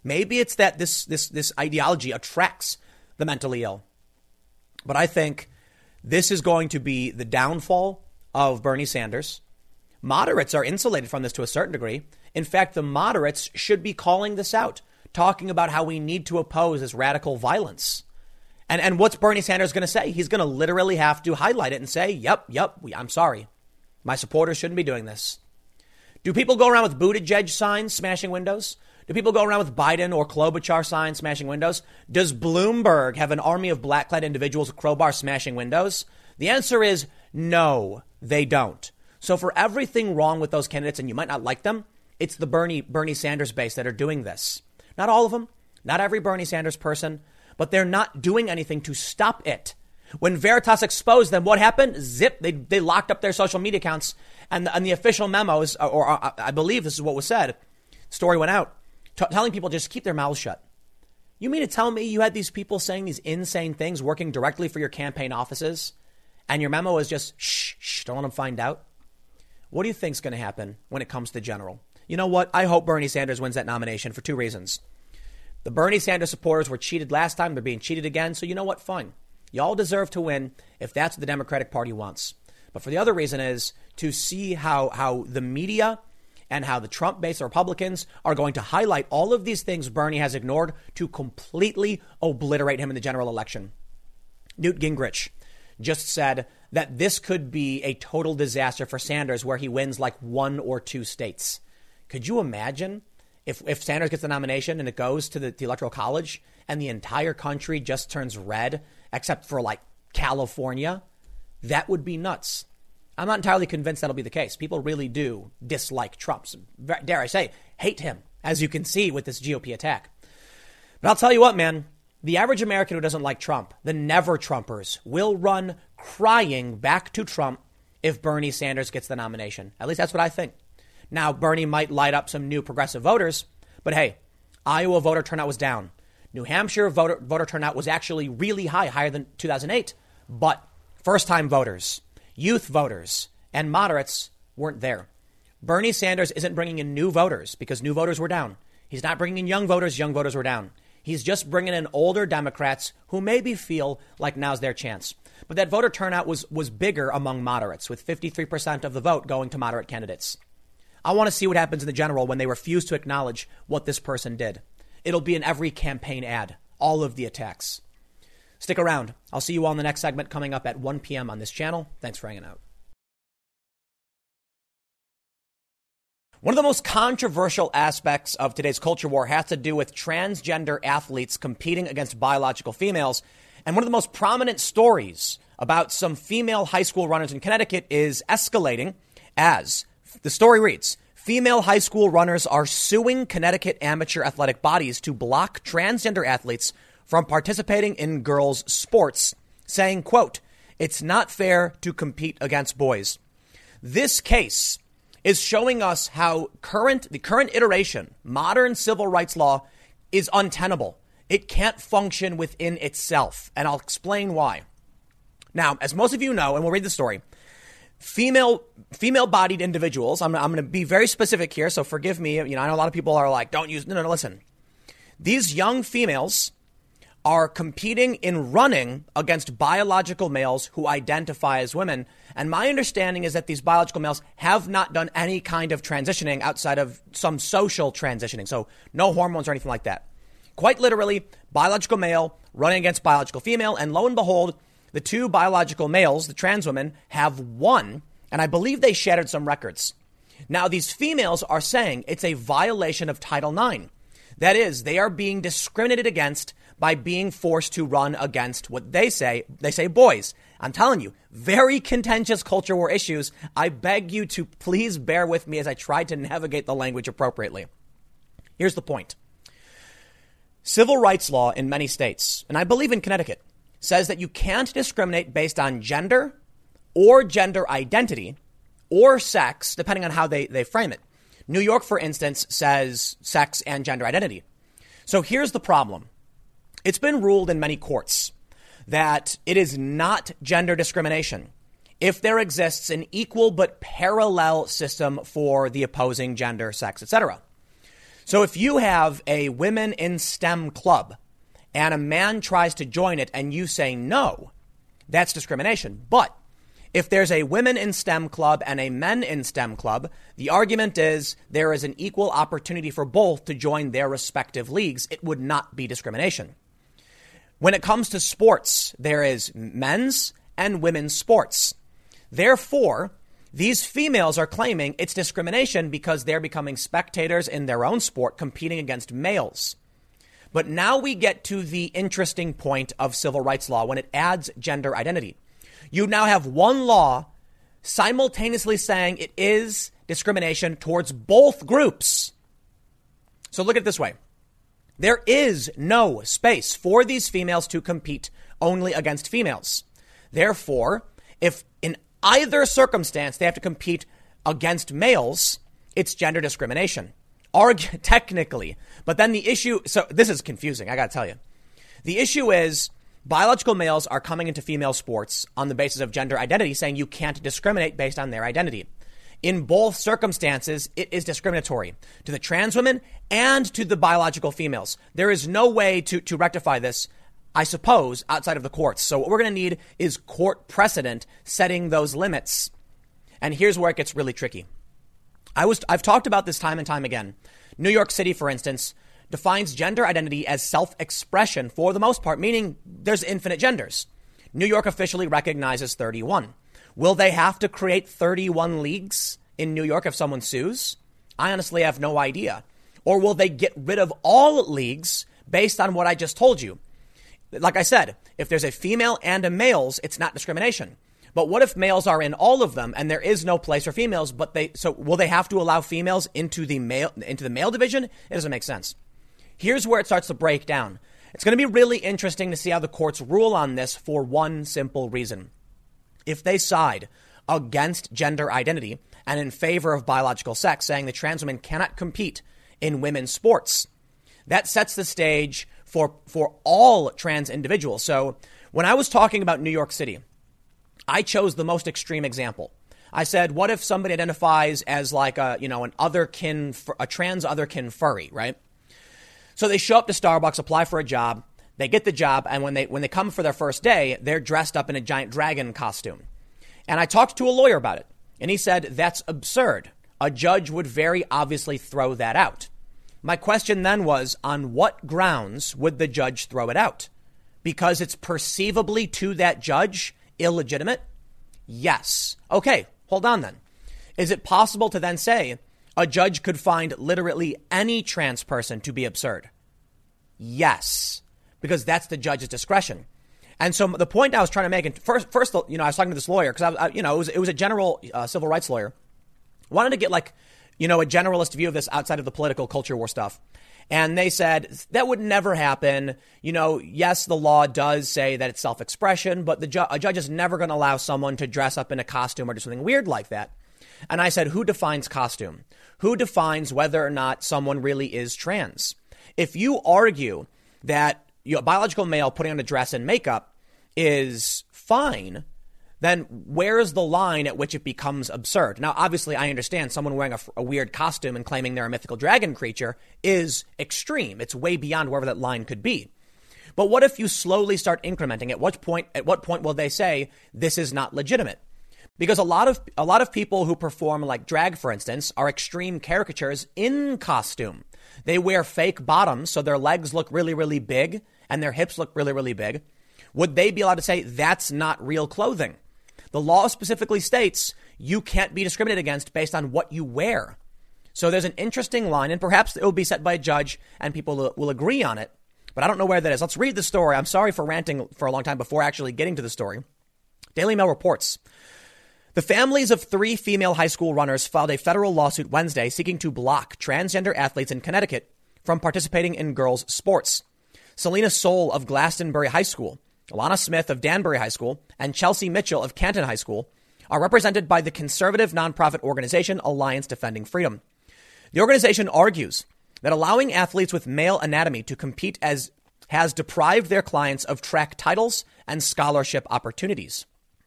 Maybe it's that this this this ideology attracts the mentally ill. But I think this is going to be the downfall of Bernie Sanders. Moderates are insulated from this to a certain degree. In fact, the moderates should be calling this out, talking about how we need to oppose this radical violence. And, and what's Bernie Sanders going to say? He's going to literally have to highlight it and say, yep, yep, we, I'm sorry. My supporters shouldn't be doing this. Do people go around with Buttigieg signs smashing windows? Do people go around with Biden or Klobuchar signs smashing windows? Does Bloomberg have an army of black clad individuals with crowbars smashing windows? The answer is no, they don't. So for everything wrong with those candidates, and you might not like them, it's the Bernie, Bernie Sanders base that are doing this. Not all of them, not every Bernie Sanders person, but they're not doing anything to stop it. When Veritas exposed them, what happened? Zip, they, they locked up their social media accounts and, and the official memos, or, or uh, I believe this is what was said, story went out, t- telling people just keep their mouths shut. You mean to tell me you had these people saying these insane things working directly for your campaign offices and your memo is just shh, shh, don't let them find out? What do you think is going to happen when it comes to general? You know what? I hope Bernie Sanders wins that nomination for two reasons. The Bernie Sanders supporters were cheated last time. They're being cheated again. So you know what? Fine. Y'all deserve to win if that's what the Democratic Party wants. But for the other reason is to see how, how the media and how the Trump based Republicans are going to highlight all of these things Bernie has ignored to completely obliterate him in the general election. Newt Gingrich just said that this could be a total disaster for Sanders where he wins like one or two states. Could you imagine if, if Sanders gets the nomination and it goes to the, the Electoral College and the entire country just turns red, except for like California? That would be nuts. I'm not entirely convinced that'll be the case. People really do dislike Trump. Dare I say, hate him, as you can see with this GOP attack. But I'll tell you what, man, the average American who doesn't like Trump, the never Trumpers, will run crying back to Trump if Bernie Sanders gets the nomination. At least that's what I think. Now, Bernie might light up some new progressive voters, but hey, Iowa voter turnout was down. New Hampshire voter, voter turnout was actually really high, higher than 2008. But first time voters, youth voters, and moderates weren't there. Bernie Sanders isn't bringing in new voters because new voters were down. He's not bringing in young voters, young voters were down. He's just bringing in older Democrats who maybe feel like now's their chance. But that voter turnout was, was bigger among moderates, with 53% of the vote going to moderate candidates. I want to see what happens in the general when they refuse to acknowledge what this person did. It'll be in every campaign ad, all of the attacks. Stick around. I'll see you all in the next segment coming up at 1 p.m. on this channel. Thanks for hanging out. One of the most controversial aspects of today's culture war has to do with transgender athletes competing against biological females. And one of the most prominent stories about some female high school runners in Connecticut is escalating as the story reads Female high school runners are suing Connecticut amateur athletic bodies to block transgender athletes from participating in girls' sports, saying, quote, it's not fair to compete against boys. This case is showing us how current, the current iteration, modern civil rights law is untenable. It can't function within itself. And I'll explain why. Now, as most of you know, and we'll read the story, female female bodied individuals. I'm, I'm going to be very specific here, so forgive me. You know, I know a lot of people are like, don't use. No, no, no. Listen, these young females are competing in running against biological males who identify as women. And my understanding is that these biological males have not done any kind of transitioning outside of some social transitioning. So no hormones or anything like that. Quite literally, biological male running against biological female. And lo and behold, the two biological males, the trans women, have won, and I believe they shattered some records. Now, these females are saying it's a violation of Title IX. That is, they are being discriminated against by being forced to run against what they say. They say boys. I'm telling you, very contentious culture war issues. I beg you to please bear with me as I try to navigate the language appropriately. Here's the point. Civil rights law in many states, and I believe in Connecticut, says that you can't discriminate based on gender or gender identity or sex, depending on how they, they frame it. New York, for instance, says sex and gender identity. So here's the problem it's been ruled in many courts that it is not gender discrimination if there exists an equal but parallel system for the opposing gender, sex, etc. So if you have a women in STEM club and a man tries to join it and you say no, that's discrimination. But if there's a women in STEM club and a men in STEM club, the argument is there is an equal opportunity for both to join their respective leagues. It would not be discrimination. When it comes to sports, there is men's and women's sports. Therefore, these females are claiming it's discrimination because they're becoming spectators in their own sport competing against males. But now we get to the interesting point of civil rights law when it adds gender identity. You now have one law simultaneously saying it is discrimination towards both groups. So look at it this way. There is no space for these females to compete only against females. Therefore, if in either circumstance they have to compete against males, it's gender discrimination. Argue, technically. But then the issue, so this is confusing, I gotta tell you. The issue is biological males are coming into female sports on the basis of gender identity, saying you can't discriminate based on their identity. In both circumstances, it is discriminatory to the trans women and to the biological females. There is no way to, to rectify this, I suppose, outside of the courts. So what we're going to need is court precedent setting those limits. And here's where it gets really tricky. I was, I've talked about this time and time again. New York City, for instance, defines gender identity as self expression for the most part, meaning there's infinite genders. New York officially recognizes 31. Will they have to create 31 leagues in New York if someone sues? I honestly have no idea. Or will they get rid of all leagues based on what I just told you? Like I said, if there's a female and a males, it's not discrimination. But what if males are in all of them and there is no place for females, but they, so will they have to allow females into the male, into the male division? It doesn't make sense. Here's where it starts to break down. It's going to be really interesting to see how the courts rule on this for one simple reason. If they side against gender identity and in favor of biological sex, saying that trans women cannot compete in women's sports, that sets the stage for, for all trans individuals. So when I was talking about New York City, I chose the most extreme example. I said, what if somebody identifies as like a, you know, an other kin, a trans other kin furry, right? So they show up to Starbucks, apply for a job, they get the job, and when they when they come for their first day, they're dressed up in a giant dragon costume. And I talked to a lawyer about it, and he said that's absurd. A judge would very obviously throw that out. My question then was on what grounds would the judge throw it out? Because it's perceivably to that judge illegitimate? Yes. Okay, hold on then. Is it possible to then say a judge could find literally any trans person to be absurd? Yes, because that's the judge's discretion. And so the point I was trying to make, and first, first, you know, I was talking to this lawyer because I, I, you know, it was, it was a general uh, civil rights lawyer. Wanted to get like, you know, a generalist view of this outside of the political culture war stuff. And they said that would never happen. You know, yes, the law does say that it's self expression, but the ju- a judge is never going to allow someone to dress up in a costume or do something weird like that. And I said, who defines costume? Who defines whether or not someone really is trans? If you argue that a biological male putting on a dress and makeup is fine, then where's the line at which it becomes absurd? Now, obviously, I understand someone wearing a, a, weird costume and claiming they're a mythical dragon creature is extreme. It's way beyond wherever that line could be. But what if you slowly start incrementing? At what point? At what point will they say this is not legitimate? Because a lot of a lot of people who perform like drag, for instance, are extreme caricatures in costume. They wear fake bottoms, so their legs look really, really big and their hips look really, really big. Would they be allowed to say that's not real clothing? The law specifically states you can't be discriminated against based on what you wear. So there's an interesting line, and perhaps it will be set by a judge and people will agree on it. But I don't know where that is. Let's read the story. I'm sorry for ranting for a long time before actually getting to the story. Daily Mail reports the families of three female high school runners filed a federal lawsuit Wednesday seeking to block transgender athletes in Connecticut from participating in girls' sports. Selina Soule of Glastonbury High School Alana Smith of Danbury High School and Chelsea Mitchell of Canton High School are represented by the conservative nonprofit organization Alliance Defending Freedom. The organization argues that allowing athletes with male anatomy to compete as has deprived their clients of track titles and scholarship opportunities.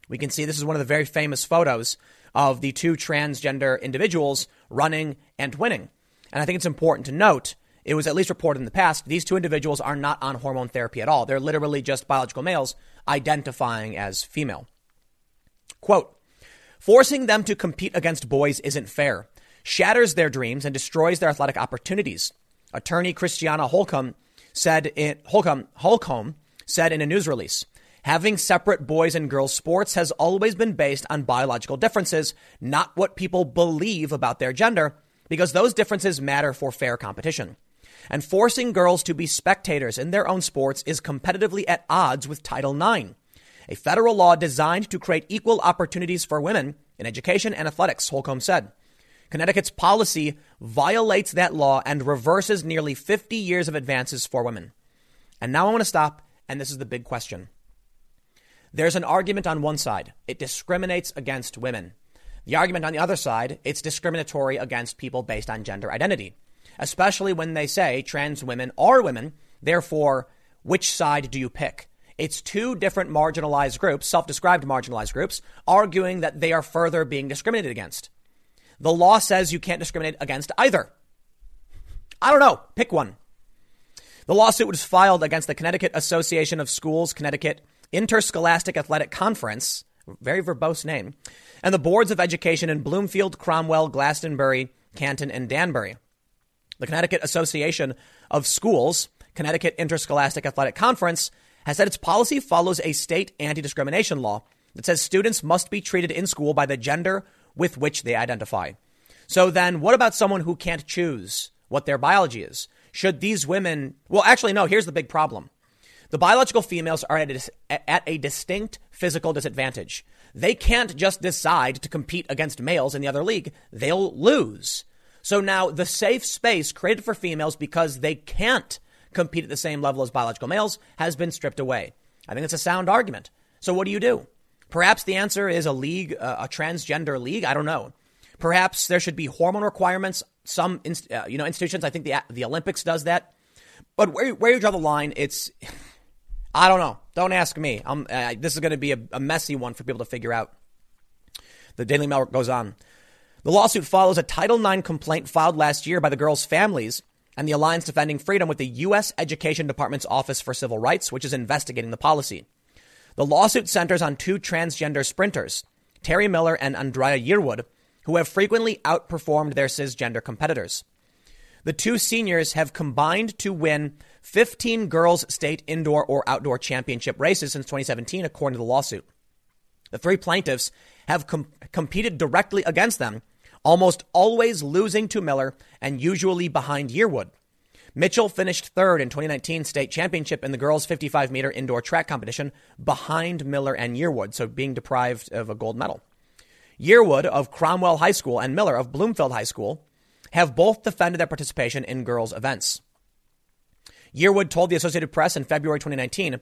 We can see this is one of the very famous photos of the two transgender individuals running and winning. And I think it's important to note it was at least reported in the past, these two individuals are not on hormone therapy at all. They're literally just biological males identifying as female. Quote, forcing them to compete against boys isn't fair, shatters their dreams, and destroys their athletic opportunities. Attorney Christiana Holcomb said in Holcomb, Holcomb said in a news release. Having separate boys and girls sports has always been based on biological differences, not what people believe about their gender, because those differences matter for fair competition and forcing girls to be spectators in their own sports is competitively at odds with Title IX, a federal law designed to create equal opportunities for women in education and athletics, Holcomb said. Connecticut's policy violates that law and reverses nearly 50 years of advances for women. And now I want to stop, and this is the big question. There's an argument on one side, it discriminates against women. The argument on the other side, it's discriminatory against people based on gender identity especially when they say trans women are women. Therefore, which side do you pick? It's two different marginalized groups, self described marginalized groups, arguing that they are further being discriminated against. The law says you can't discriminate against either. I don't know. Pick one. The lawsuit was filed against the Connecticut Association of Schools, Connecticut Interscholastic Athletic Conference, Very verbose name. And the boards of education in Bloomfield, Cromwell, Glastonbury, Canton, and Danbury. The Connecticut Association of Schools, Connecticut Interscholastic Athletic Conference, has said its policy follows a state anti discrimination law that says students must be treated in school by the gender with which they identify. So then, what about someone who can't choose what their biology is? Should these women, well, actually, no, here's the big problem. The biological females are at a, at a distinct physical disadvantage. They can't just decide to compete against males in the other league. They'll lose. So now the safe space created for females because they can't compete at the same level as biological males has been stripped away. I think it's a sound argument. So what do you do? Perhaps the answer is a league, uh, a transgender league. I don't know. Perhaps there should be hormone requirements. Some, uh, you know, institutions. I think the the Olympics does that. But where where you draw the line, it's I don't know. Don't ask me. Uh, this is going to be a, a messy one for people to figure out. The Daily Mail goes on. The lawsuit follows a Title IX complaint filed last year by the girls' families and the Alliance Defending Freedom with the U.S. Education Department's Office for Civil Rights, which is investigating the policy. The lawsuit centers on two transgender sprinters, Terry Miller and Andraya Yearwood, who have frequently outperformed their cisgender competitors. The two seniors have combined to win 15 girls' state indoor or outdoor championship races since 2017, according to the lawsuit. The three plaintiffs have com- competed directly against them almost always losing to Miller and usually behind Yearwood. Mitchell finished third in 2019 state championship in the girls 55 meter indoor track competition behind Miller and Yearwood, so being deprived of a gold medal. Yearwood of Cromwell High School and Miller of Bloomfield High School have both defended their participation in girls' events. Yearwood told the Associated Press in February 2019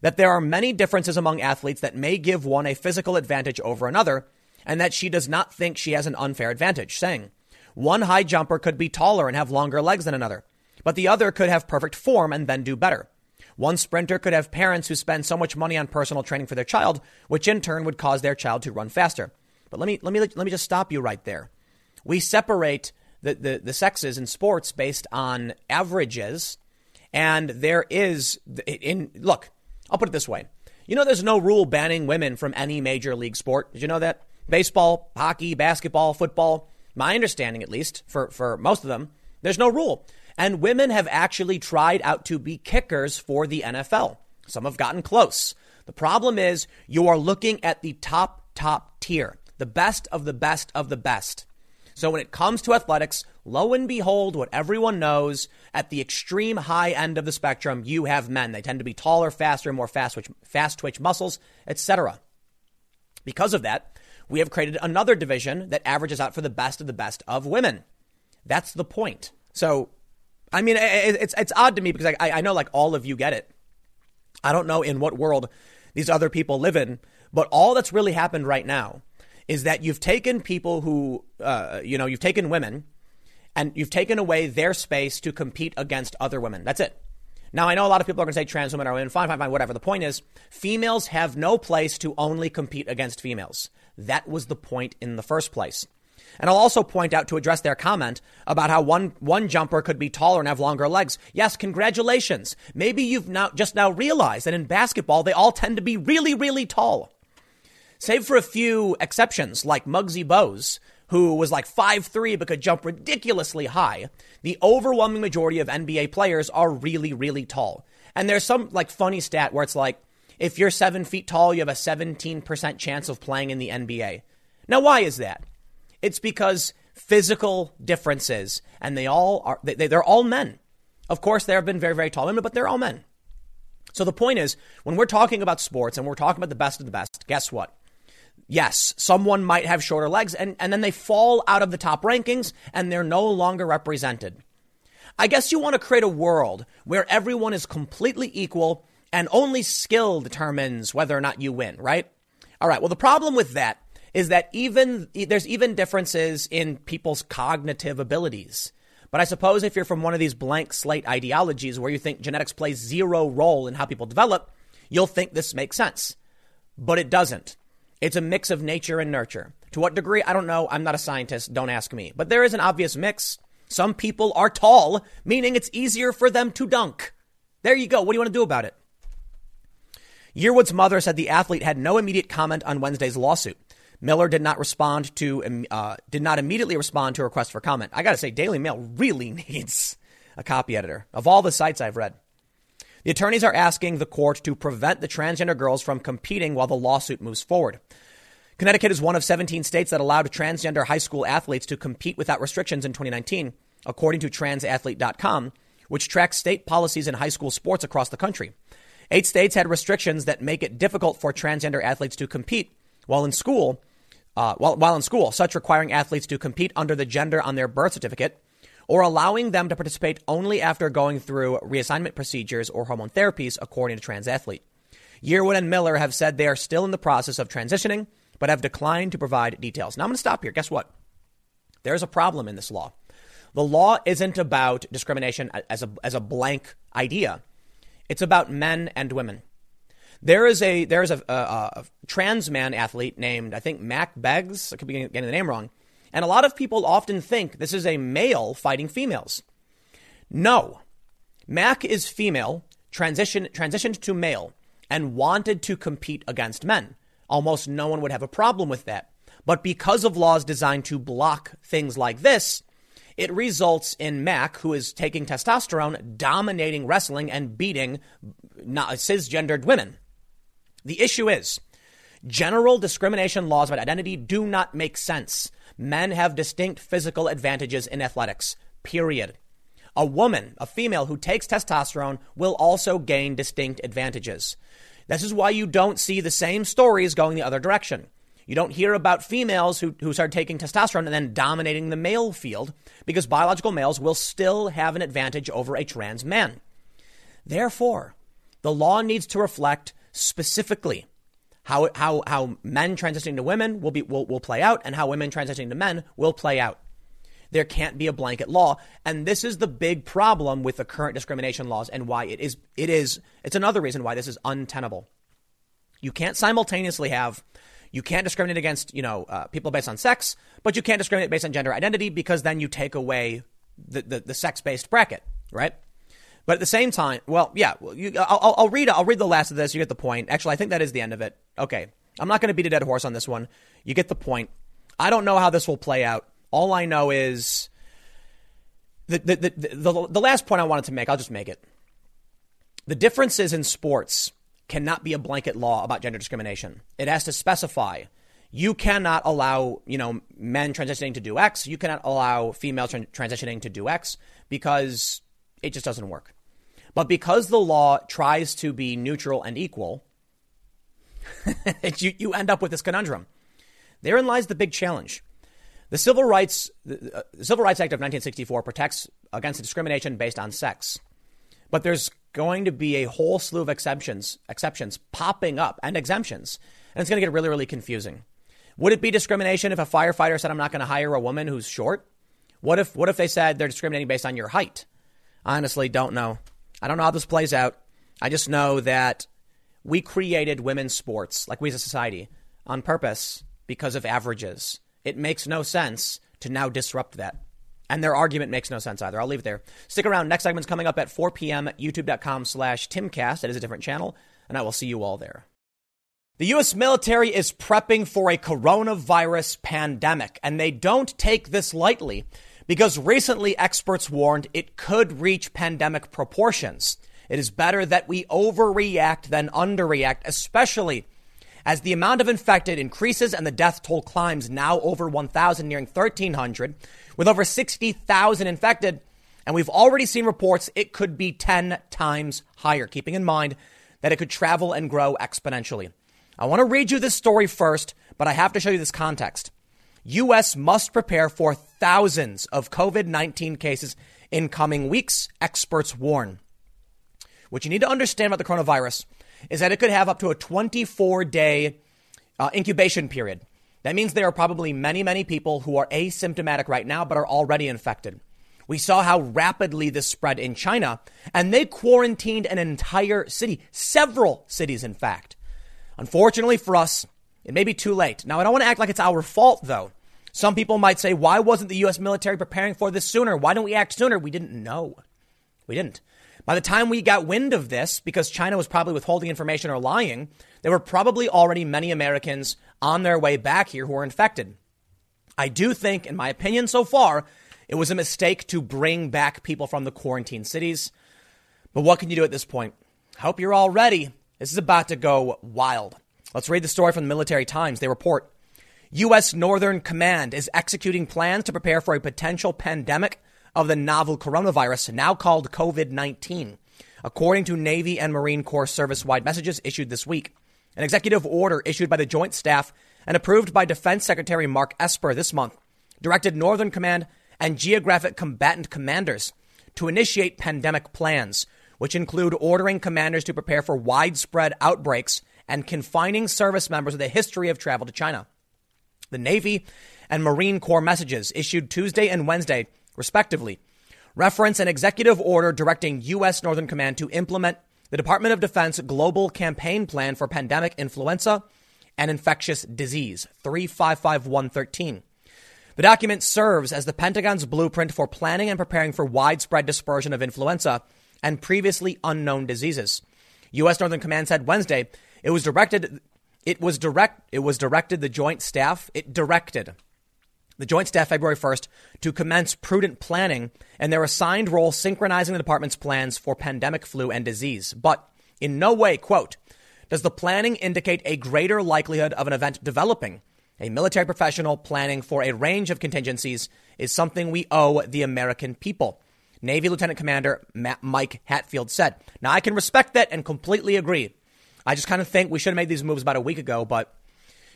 that there are many differences among athletes that may give one a physical advantage over another, and that she does not think she has an unfair advantage, saying, One high jumper could be taller and have longer legs than another, but the other could have perfect form and then do better. One sprinter could have parents who spend so much money on personal training for their child, which in turn would cause their child to run faster. But let me, let me, let me just stop you right there. We separate the, the, the sexes in sports based on averages. And there is, in, look, I'll put it this way. You know, there's no rule banning women from any major league sport. Did you know that? Baseball, hockey, basketball, football, my understanding at least, for, for most of them, there's no rule. And women have actually tried out to be kickers for the NFL. Some have gotten close. The problem is you are looking at the top, top tier, the best of the best of the best. So when it comes to athletics, lo and behold, what everyone knows, at the extreme high end of the spectrum, you have men. They tend to be taller, faster, more fast twitch, fast twitch muscles, etc. Because of that, we have created another division that averages out for the best of the best of women. That's the point. So, I mean, it's it's odd to me because I, I know like all of you get it. I don't know in what world these other people live in, but all that's really happened right now is that you've taken people who, uh, you know, you've taken women and you've taken away their space to compete against other women. That's it. Now, I know a lot of people are going to say trans women are women. Fine, fine, fine, whatever. The point is, females have no place to only compete against females. That was the point in the first place. And I'll also point out to address their comment about how one, one jumper could be taller and have longer legs. Yes, congratulations. Maybe you've now just now realized that in basketball, they all tend to be really, really tall. Save for a few exceptions like Muggsy Bogues, who was like 5'3 but could jump ridiculously high. The overwhelming majority of NBA players are really, really tall. And there's some like funny stat where it's like if you're seven feet tall, you have a 17% chance of playing in the NBA. Now, why is that? It's because physical differences, and they all are, they, they're all men. Of course, there have been very, very tall women, but they're all men. So the point is, when we're talking about sports and we're talking about the best of the best, guess what? Yes, someone might have shorter legs and, and then they fall out of the top rankings and they're no longer represented. I guess you want to create a world where everyone is completely equal and only skill determines whether or not you win, right? All right. Well, the problem with that is that even there's even differences in people's cognitive abilities. But I suppose if you're from one of these blank slate ideologies where you think genetics plays zero role in how people develop, you'll think this makes sense. But it doesn't. It's a mix of nature and nurture. To what degree? I don't know. I'm not a scientist. Don't ask me. But there is an obvious mix. Some people are tall, meaning it's easier for them to dunk. There you go. What do you want to do about it? Yearwood's mother said the athlete had no immediate comment on Wednesday's lawsuit. Miller did not respond to, uh, did not immediately respond to a request for comment. I got to say, Daily Mail really needs a copy editor of all the sites I've read. The attorneys are asking the court to prevent the transgender girls from competing while the lawsuit moves forward. Connecticut is one of 17 states that allowed transgender high school athletes to compete without restrictions in 2019, according to transathlete.com, which tracks state policies in high school sports across the country. Eight states had restrictions that make it difficult for transgender athletes to compete while in school. Uh, while, while in school, such requiring athletes to compete under the gender on their birth certificate or allowing them to participate only after going through reassignment procedures or hormone therapies, according to Trans Athlete. Yearwood and Miller have said they are still in the process of transitioning, but have declined to provide details. Now I'm going to stop here. Guess what? There's a problem in this law. The law isn't about discrimination as a, as a blank idea. It's about men and women. There is a there is a, a, a trans man athlete named I think Mack Beggs. I could be getting the name wrong. And a lot of people often think this is a male fighting females. No, Mack is female, transition transitioned to male, and wanted to compete against men. Almost no one would have a problem with that. But because of laws designed to block things like this, it results in Mack, who is taking testosterone, dominating wrestling and beating cisgendered women. The issue is general discrimination laws about identity do not make sense. Men have distinct physical advantages in athletics, period. A woman, a female who takes testosterone, will also gain distinct advantages. This is why you don't see the same stories going the other direction. You don't hear about females who, who start taking testosterone and then dominating the male field because biological males will still have an advantage over a trans man. Therefore, the law needs to reflect specifically how, how, how men transitioning to women will, be, will, will play out and how women transitioning to men will play out. There can't be a blanket law. And this is the big problem with the current discrimination laws and why it is, it is, it's another reason why this is untenable. You can't simultaneously have you can't discriminate against, you know, uh, people based on sex, but you can't discriminate based on gender identity because then you take away the, the, the sex-based bracket, right? But at the same time, well, yeah, you, I'll, I'll, read. I'll read the last of this. You get the point. Actually, I think that is the end of it. Okay, I'm not going to beat a dead horse on this one. You get the point. I don't know how this will play out. All I know is the the the, the, the last point I wanted to make. I'll just make it. The differences in sports cannot be a blanket law about gender discrimination. It has to specify. You cannot allow, you know, men transitioning to do X. You cannot allow females tra- transitioning to do X because it just doesn't work. But because the law tries to be neutral and equal, you, you end up with this conundrum. Therein lies the big challenge. The Civil Rights, the, uh, the Civil Rights Act of 1964 protects against discrimination based on sex. But there's going to be a whole slew of exceptions, exceptions popping up and exemptions. And it's going to get really, really confusing. Would it be discrimination if a firefighter said, I'm not going to hire a woman who's short? What if, what if they said they're discriminating based on your height? Honestly, don't know. I don't know how this plays out. I just know that we created women's sports, like we as a society, on purpose because of averages. It makes no sense to now disrupt that. And their argument makes no sense either. I'll leave it there. Stick around. Next segment's coming up at 4 p.m. youtube.com slash timcast. That is a different channel. And I will see you all there. The U.S. military is prepping for a coronavirus pandemic, and they don't take this lightly because recently experts warned it could reach pandemic proportions. It is better that we overreact than underreact, especially as the amount of infected increases and the death toll climbs now over 1,000, nearing 1,300 with over 60,000 infected. And we've already seen reports it could be 10 times higher, keeping in mind that it could travel and grow exponentially. I want to read you this story first, but I have to show you this context. U.S. must prepare for thousands of COVID 19 cases in coming weeks, experts warn. What you need to understand about the coronavirus is that it could have up to a 24 day uh, incubation period. That means there are probably many, many people who are asymptomatic right now, but are already infected. We saw how rapidly this spread in China, and they quarantined an entire city, several cities, in fact. Unfortunately for us, it may be too late. Now, I don't want to act like it's our fault, though. Some people might say, why wasn't the U.S. military preparing for this sooner? Why don't we act sooner? We didn't know. We didn't. By the time we got wind of this, because China was probably withholding information or lying, there were probably already many Americans on their way back here who were infected. I do think, in my opinion so far, it was a mistake to bring back people from the quarantine cities. But what can you do at this point? Hope you're all ready. This is about to go wild. Let's read the story from the Military Times. They report U.S. Northern Command is executing plans to prepare for a potential pandemic of the novel coronavirus, now called COVID 19, according to Navy and Marine Corps service wide messages issued this week. An executive order issued by the Joint Staff and approved by Defense Secretary Mark Esper this month directed Northern Command and geographic combatant commanders to initiate pandemic plans, which include ordering commanders to prepare for widespread outbreaks and confining service members with a history of travel to China. The Navy and Marine Corps messages issued Tuesday and Wednesday, respectively, reference an executive order directing U.S. Northern Command to implement the Department of Defense Global Campaign Plan for Pandemic Influenza and Infectious Disease 355113. The document serves as the Pentagon's blueprint for planning and preparing for widespread dispersion of influenza and previously unknown diseases. U.S. Northern Command said Wednesday it was directed it was direct it was directed the joint staff it directed the joint staff February 1st to commence prudent planning and their assigned role synchronizing the department's plans for pandemic flu and disease. But in no way, quote, does the planning indicate a greater likelihood of an event developing. A military professional planning for a range of contingencies is something we owe the American people. Navy Lieutenant Commander Mike Hatfield said. Now, I can respect that and completely agree. I just kind of think we should have made these moves about a week ago, but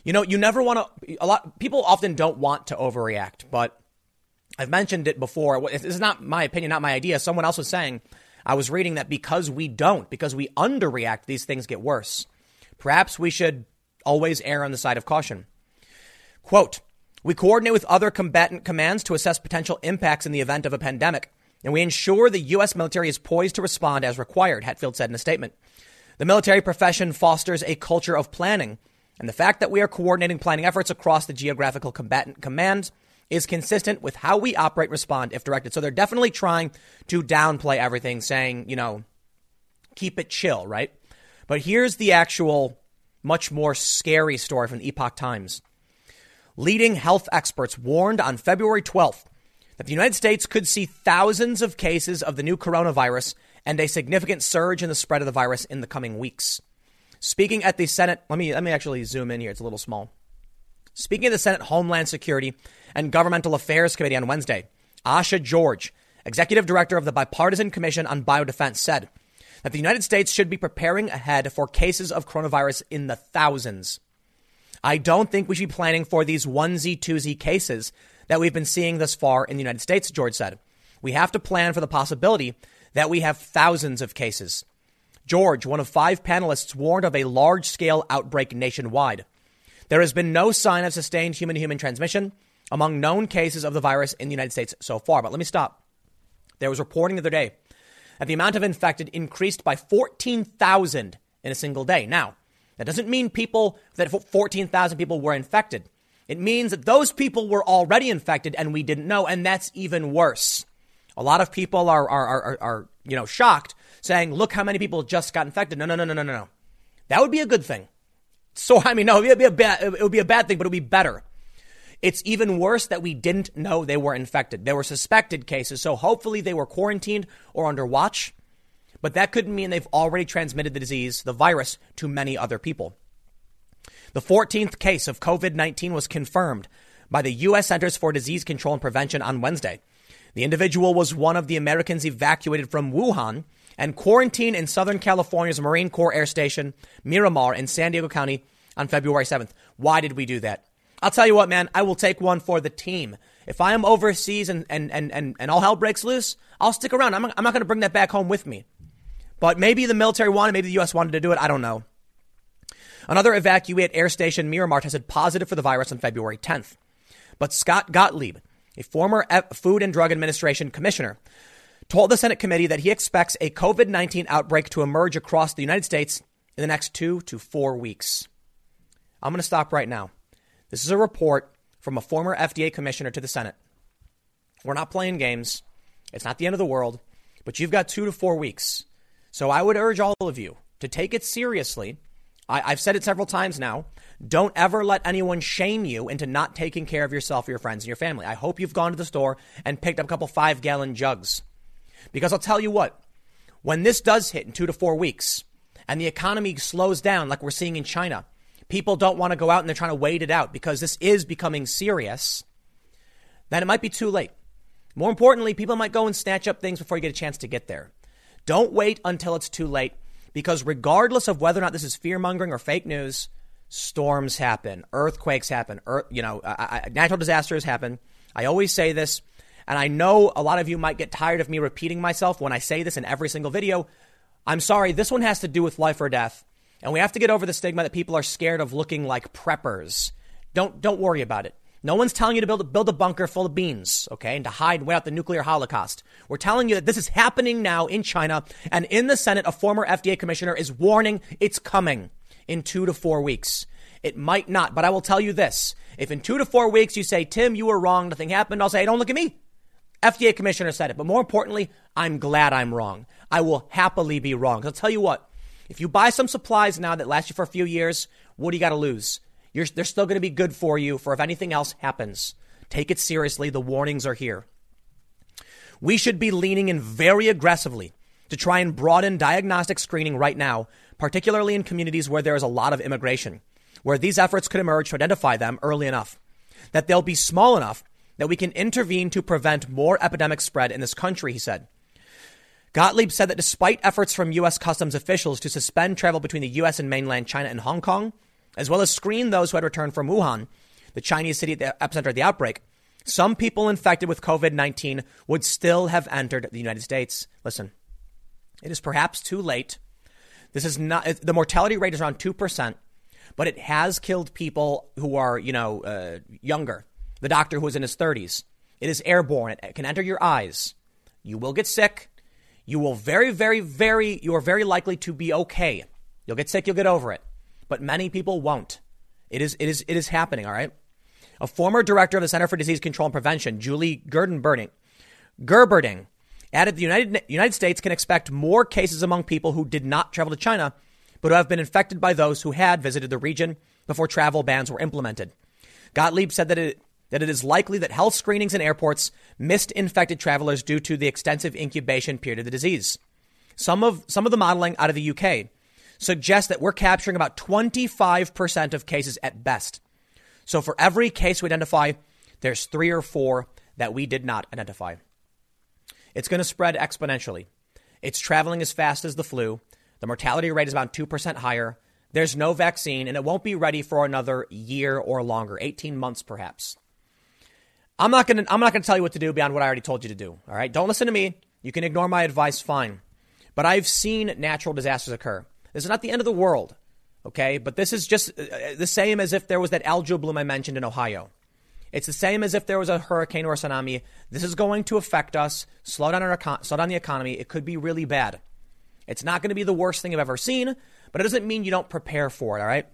you know, you never want to. A lot people often don't want to overreact, but I've mentioned it before. This is not my opinion, not my idea. Someone else was saying. I was reading that because we don't, because we underreact, these things get worse. Perhaps we should always err on the side of caution. Quote, we coordinate with other combatant commands to assess potential impacts in the event of a pandemic, and we ensure the U.S. military is poised to respond as required, Hatfield said in a statement. The military profession fosters a culture of planning, and the fact that we are coordinating planning efforts across the geographical combatant commands is consistent with how we operate respond if directed. So they're definitely trying to downplay everything, saying, you know, keep it chill, right? But here's the actual, much more scary story from the Epoch Times. Leading health experts warned on February 12th that the United States could see thousands of cases of the new coronavirus and a significant surge in the spread of the virus in the coming weeks. Speaking at the Senate, let me let me actually zoom in here. It's a little small. Speaking of the Senate Homeland Security and Governmental Affairs Committee on Wednesday, Asha George, executive director of the Bipartisan Commission on Biodefense, said that the United States should be preparing ahead for cases of coronavirus in the thousands. I don't think we should be planning for these onesie twosie cases that we've been seeing thus far in the United States, George said. We have to plan for the possibility that we have thousands of cases. George, one of five panelists, warned of a large scale outbreak nationwide. There has been no sign of sustained human to human transmission among known cases of the virus in the United States so far. But let me stop. There was reporting the other day that the amount of infected increased by 14,000 in a single day. Now, that doesn't mean people that 14,000 people were infected. It means that those people were already infected and we didn't know, and that's even worse. A lot of people are, are, are, are, you know, shocked, saying, look how many people just got infected. No, no, no, no, no, no. That would be a good thing. So, I mean, no, it would be a bad, it would be a bad thing, but it would be better. It's even worse that we didn't know they were infected. There were suspected cases, so hopefully they were quarantined or under watch. But that couldn't mean they've already transmitted the disease, the virus, to many other people. The 14th case of COVID 19 was confirmed by the U.S. Centers for Disease Control and Prevention on Wednesday. The individual was one of the Americans evacuated from Wuhan and quarantined in Southern California's Marine Corps Air Station, Miramar, in San Diego County on February 7th. Why did we do that? I'll tell you what, man, I will take one for the team. If I am overseas and, and, and, and, and all hell breaks loose, I'll stick around. I'm, I'm not going to bring that back home with me. But maybe the military wanted, maybe the U.S. wanted to do it. I don't know. Another evacuee at Air Station Miramar tested positive for the virus on February 10th. But Scott Gottlieb, a former Food and Drug Administration commissioner, told the Senate committee that he expects a COVID 19 outbreak to emerge across the United States in the next two to four weeks. I'm going to stop right now. This is a report from a former FDA commissioner to the Senate. We're not playing games. It's not the end of the world. but you've got two to four weeks. So I would urge all of you to take it seriously. I, have said it several times now. Don't ever let anyone shame you into not taking care of yourself or your friends and your family. I hope you've gone to the store and picked up a couple five gallon jugs. Because I'll tell you what, when this does hit in two to four weeks and the economy slows down like we're seeing in China, people don't want to go out and they're trying to wait it out because this is becoming serious, then it might be too late. More importantly, people might go and snatch up things before you get a chance to get there. Don't wait until it's too late because regardless of whether or not this is fear mongering or fake news, storms happen, earthquakes happen, earth, you know, uh, natural disasters happen. I always say this, and I know a lot of you might get tired of me repeating myself when I say this in every single video. I'm sorry, this one has to do with life or death, and we have to get over the stigma that people are scared of looking like preppers. Don't don't worry about it. No one's telling you to build a, build a bunker full of beans, okay, and to hide and wait out the nuclear holocaust. We're telling you that this is happening now in China, and in the Senate, a former FDA commissioner is warning it's coming in two to four weeks. It might not, but I will tell you this. If in two to four weeks you say, Tim, you were wrong, nothing happened, I'll say, don't look at me. FDA commissioner said it. But more importantly, I'm glad I'm wrong. I will happily be wrong. I'll tell you what, if you buy some supplies now that last you for a few years, what do you got to lose? You're, they're still going to be good for you for if anything else happens. Take it seriously. The warnings are here. We should be leaning in very aggressively to try and broaden diagnostic screening right now, particularly in communities where there is a lot of immigration, where these efforts could emerge to identify them early enough, that they'll be small enough that we can intervene to prevent more epidemic spread in this country, he said. Gottlieb said that despite efforts from U.S. customs officials to suspend travel between the U.S. and mainland China and Hong Kong, as well as screen those who had returned from Wuhan, the Chinese city at the epicenter of the outbreak, some people infected with COVID 19 would still have entered the United States. Listen, it is perhaps too late. This is not, the mortality rate is around 2%, but it has killed people who are, you know, uh, younger. The doctor who was in his 30s. It is airborne. It can enter your eyes. You will get sick. You will very, very, very, you are very likely to be okay. You'll get sick, you'll get over it but many people won't. It is, it is, it is happening, all right? A former director of the Center for Disease Control and Prevention, Julie Gerberding, Gerberding added the United, United States can expect more cases among people who did not travel to China, but who have been infected by those who had visited the region before travel bans were implemented. Gottlieb said that it, that it is likely that health screenings in airports missed infected travelers due to the extensive incubation period of the disease. Some of, some of the modeling out of the UK suggests that we're capturing about 25% of cases at best. So for every case we identify, there's three or four that we did not identify. It's going to spread exponentially. It's traveling as fast as the flu. The mortality rate is about 2% higher. There's no vaccine, and it won't be ready for another year or longer, 18 months perhaps. I'm not to I'm not to tell you what to do beyond what I already told you to do, all right? Don't listen to me. You can ignore my advice fine. But I've seen natural disasters occur. This is not the end of the world, okay? But this is just uh, uh, the same as if there was that algal bloom I mentioned in Ohio. It's the same as if there was a hurricane or a tsunami. This is going to affect us, slow down, our, slow down the economy. It could be really bad. It's not going to be the worst thing I've ever seen, but it doesn't mean you don't prepare for it, all right?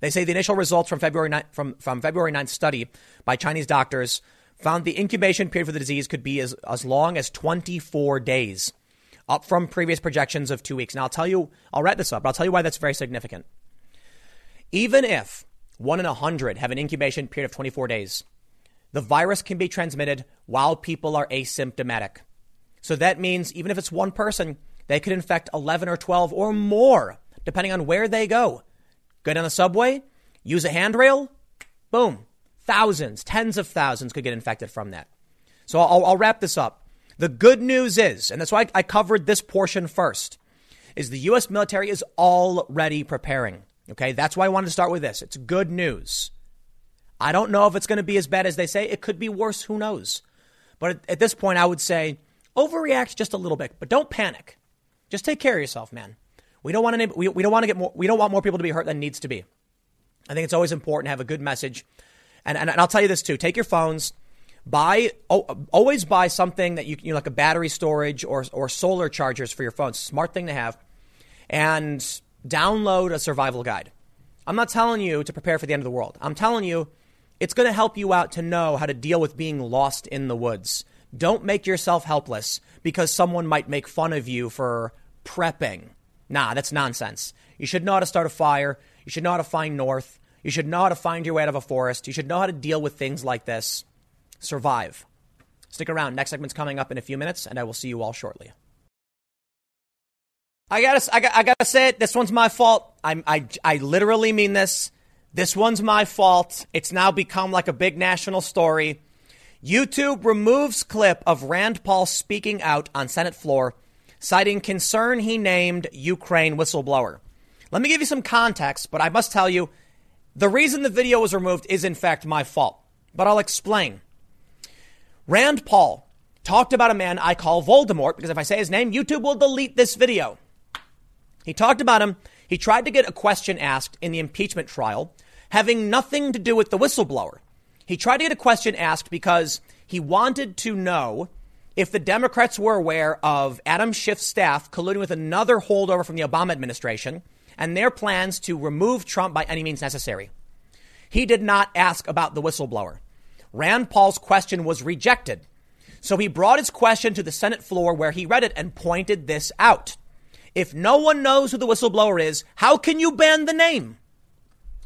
They say the initial results from February 9th, from, from February 9th study by Chinese doctors found the incubation period for the disease could be as, as long as 24 days up from previous projections of two weeks. Now, I'll tell you, I'll wrap this up, but I'll tell you why that's very significant. Even if one in a hundred have an incubation period of 24 days, the virus can be transmitted while people are asymptomatic. So that means even if it's one person, they could infect 11 or 12 or more, depending on where they go. Go down the subway, use a handrail, boom, thousands, tens of thousands could get infected from that. So I'll, I'll wrap this up. The good news is, and that's why I covered this portion first, is the U.S. military is already preparing. Okay, that's why I wanted to start with this. It's good news. I don't know if it's going to be as bad as they say. It could be worse. Who knows? But at, at this point, I would say overreact just a little bit, but don't panic. Just take care of yourself, man. We don't want to. We, we don't want to get more. We don't want more people to be hurt than needs to be. I think it's always important to have a good message. And, and, and I'll tell you this too. Take your phones buy oh, always buy something that you, you know, like a battery storage or or solar chargers for your phone. Smart thing to have, and download a survival guide. I'm not telling you to prepare for the end of the world. I'm telling you it's going to help you out to know how to deal with being lost in the woods, Don't make yourself helpless because someone might make fun of you for prepping. Nah, that's nonsense. You should know how to start a fire. You should know how to find north. You should know how to find your way out of a forest. You should know how to deal with things like this. Survive. Stick around. Next segment's coming up in a few minutes, and I will see you all shortly. I gotta, I gotta, I gotta say it. This one's my fault. I'm, I, I literally mean this. This one's my fault. It's now become like a big national story. YouTube removes clip of Rand Paul speaking out on Senate floor, citing concern he named Ukraine whistleblower. Let me give you some context, but I must tell you, the reason the video was removed is in fact my fault. But I'll explain. Rand Paul talked about a man I call Voldemort because if I say his name, YouTube will delete this video. He talked about him. He tried to get a question asked in the impeachment trial having nothing to do with the whistleblower. He tried to get a question asked because he wanted to know if the Democrats were aware of Adam Schiff's staff colluding with another holdover from the Obama administration and their plans to remove Trump by any means necessary. He did not ask about the whistleblower. Rand Paul's question was rejected. So he brought his question to the Senate floor where he read it and pointed this out. If no one knows who the whistleblower is, how can you ban the name?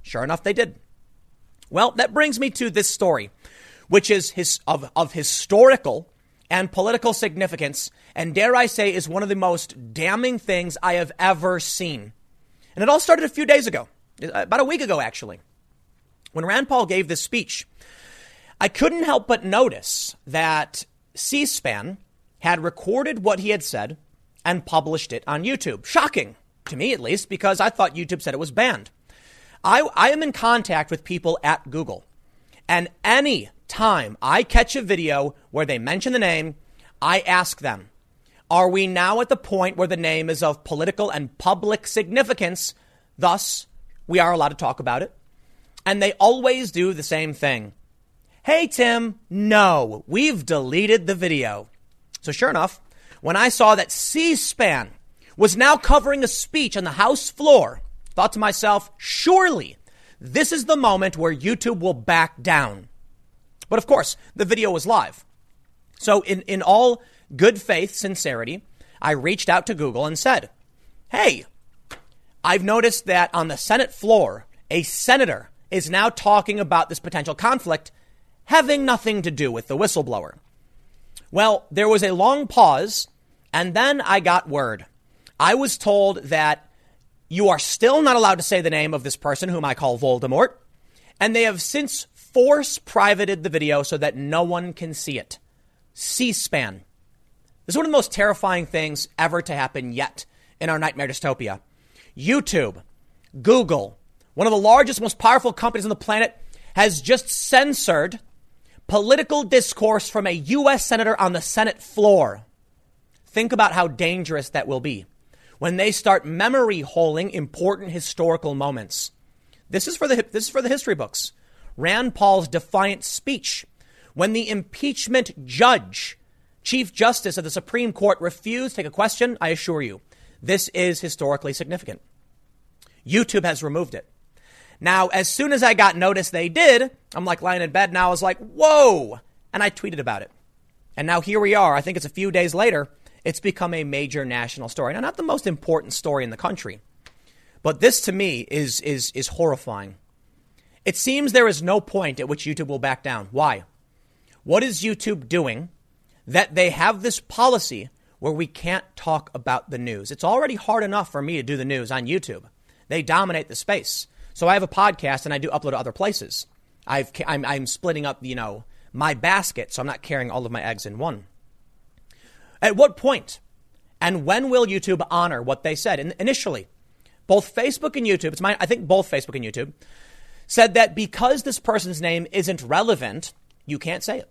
Sure enough, they did. Well, that brings me to this story, which is his, of, of historical and political significance, and dare I say, is one of the most damning things I have ever seen. And it all started a few days ago, uh, about a week ago, actually, when Rand Paul gave this speech. I couldn't help but notice that C SPAN had recorded what he had said and published it on YouTube. Shocking, to me at least, because I thought YouTube said it was banned. I, I am in contact with people at Google, and any time I catch a video where they mention the name, I ask them, are we now at the point where the name is of political and public significance? Thus, we are allowed to talk about it. And they always do the same thing. Hey, Tim, no, we've deleted the video. So, sure enough, when I saw that C SPAN was now covering a speech on the House floor, thought to myself, surely this is the moment where YouTube will back down. But of course, the video was live. So, in, in all good faith, sincerity, I reached out to Google and said, Hey, I've noticed that on the Senate floor, a senator is now talking about this potential conflict having nothing to do with the whistleblower. Well, there was a long pause, and then I got word. I was told that you are still not allowed to say the name of this person, whom I call Voldemort, and they have since force privated the video so that no one can see it. C SPAN. This is one of the most terrifying things ever to happen yet in our nightmare dystopia. YouTube, Google, one of the largest, most powerful companies on the planet, has just censored political discourse from a U.S. senator on the Senate floor. Think about how dangerous that will be when they start memory holing important historical moments. This is for the this is for the history books. Rand Paul's defiant speech when the impeachment judge, Chief Justice of the Supreme Court, refused to take a question. I assure you, this is historically significant. YouTube has removed it. Now, as soon as I got notice they did, I'm like lying in bed now. I was like, whoa. And I tweeted about it. And now here we are. I think it's a few days later. It's become a major national story. Now, not the most important story in the country, but this to me is, is, is horrifying. It seems there is no point at which YouTube will back down. Why? What is YouTube doing that they have this policy where we can't talk about the news? It's already hard enough for me to do the news on YouTube. They dominate the space. So I have a podcast and I do upload to other places. I've, I'm, I'm splitting up, you know, my basket, so I'm not carrying all of my eggs in one. At what point and when will YouTube honor what they said? And initially, both Facebook and YouTube, it's my, I think both Facebook and YouTube, said that because this person's name isn't relevant, you can't say it.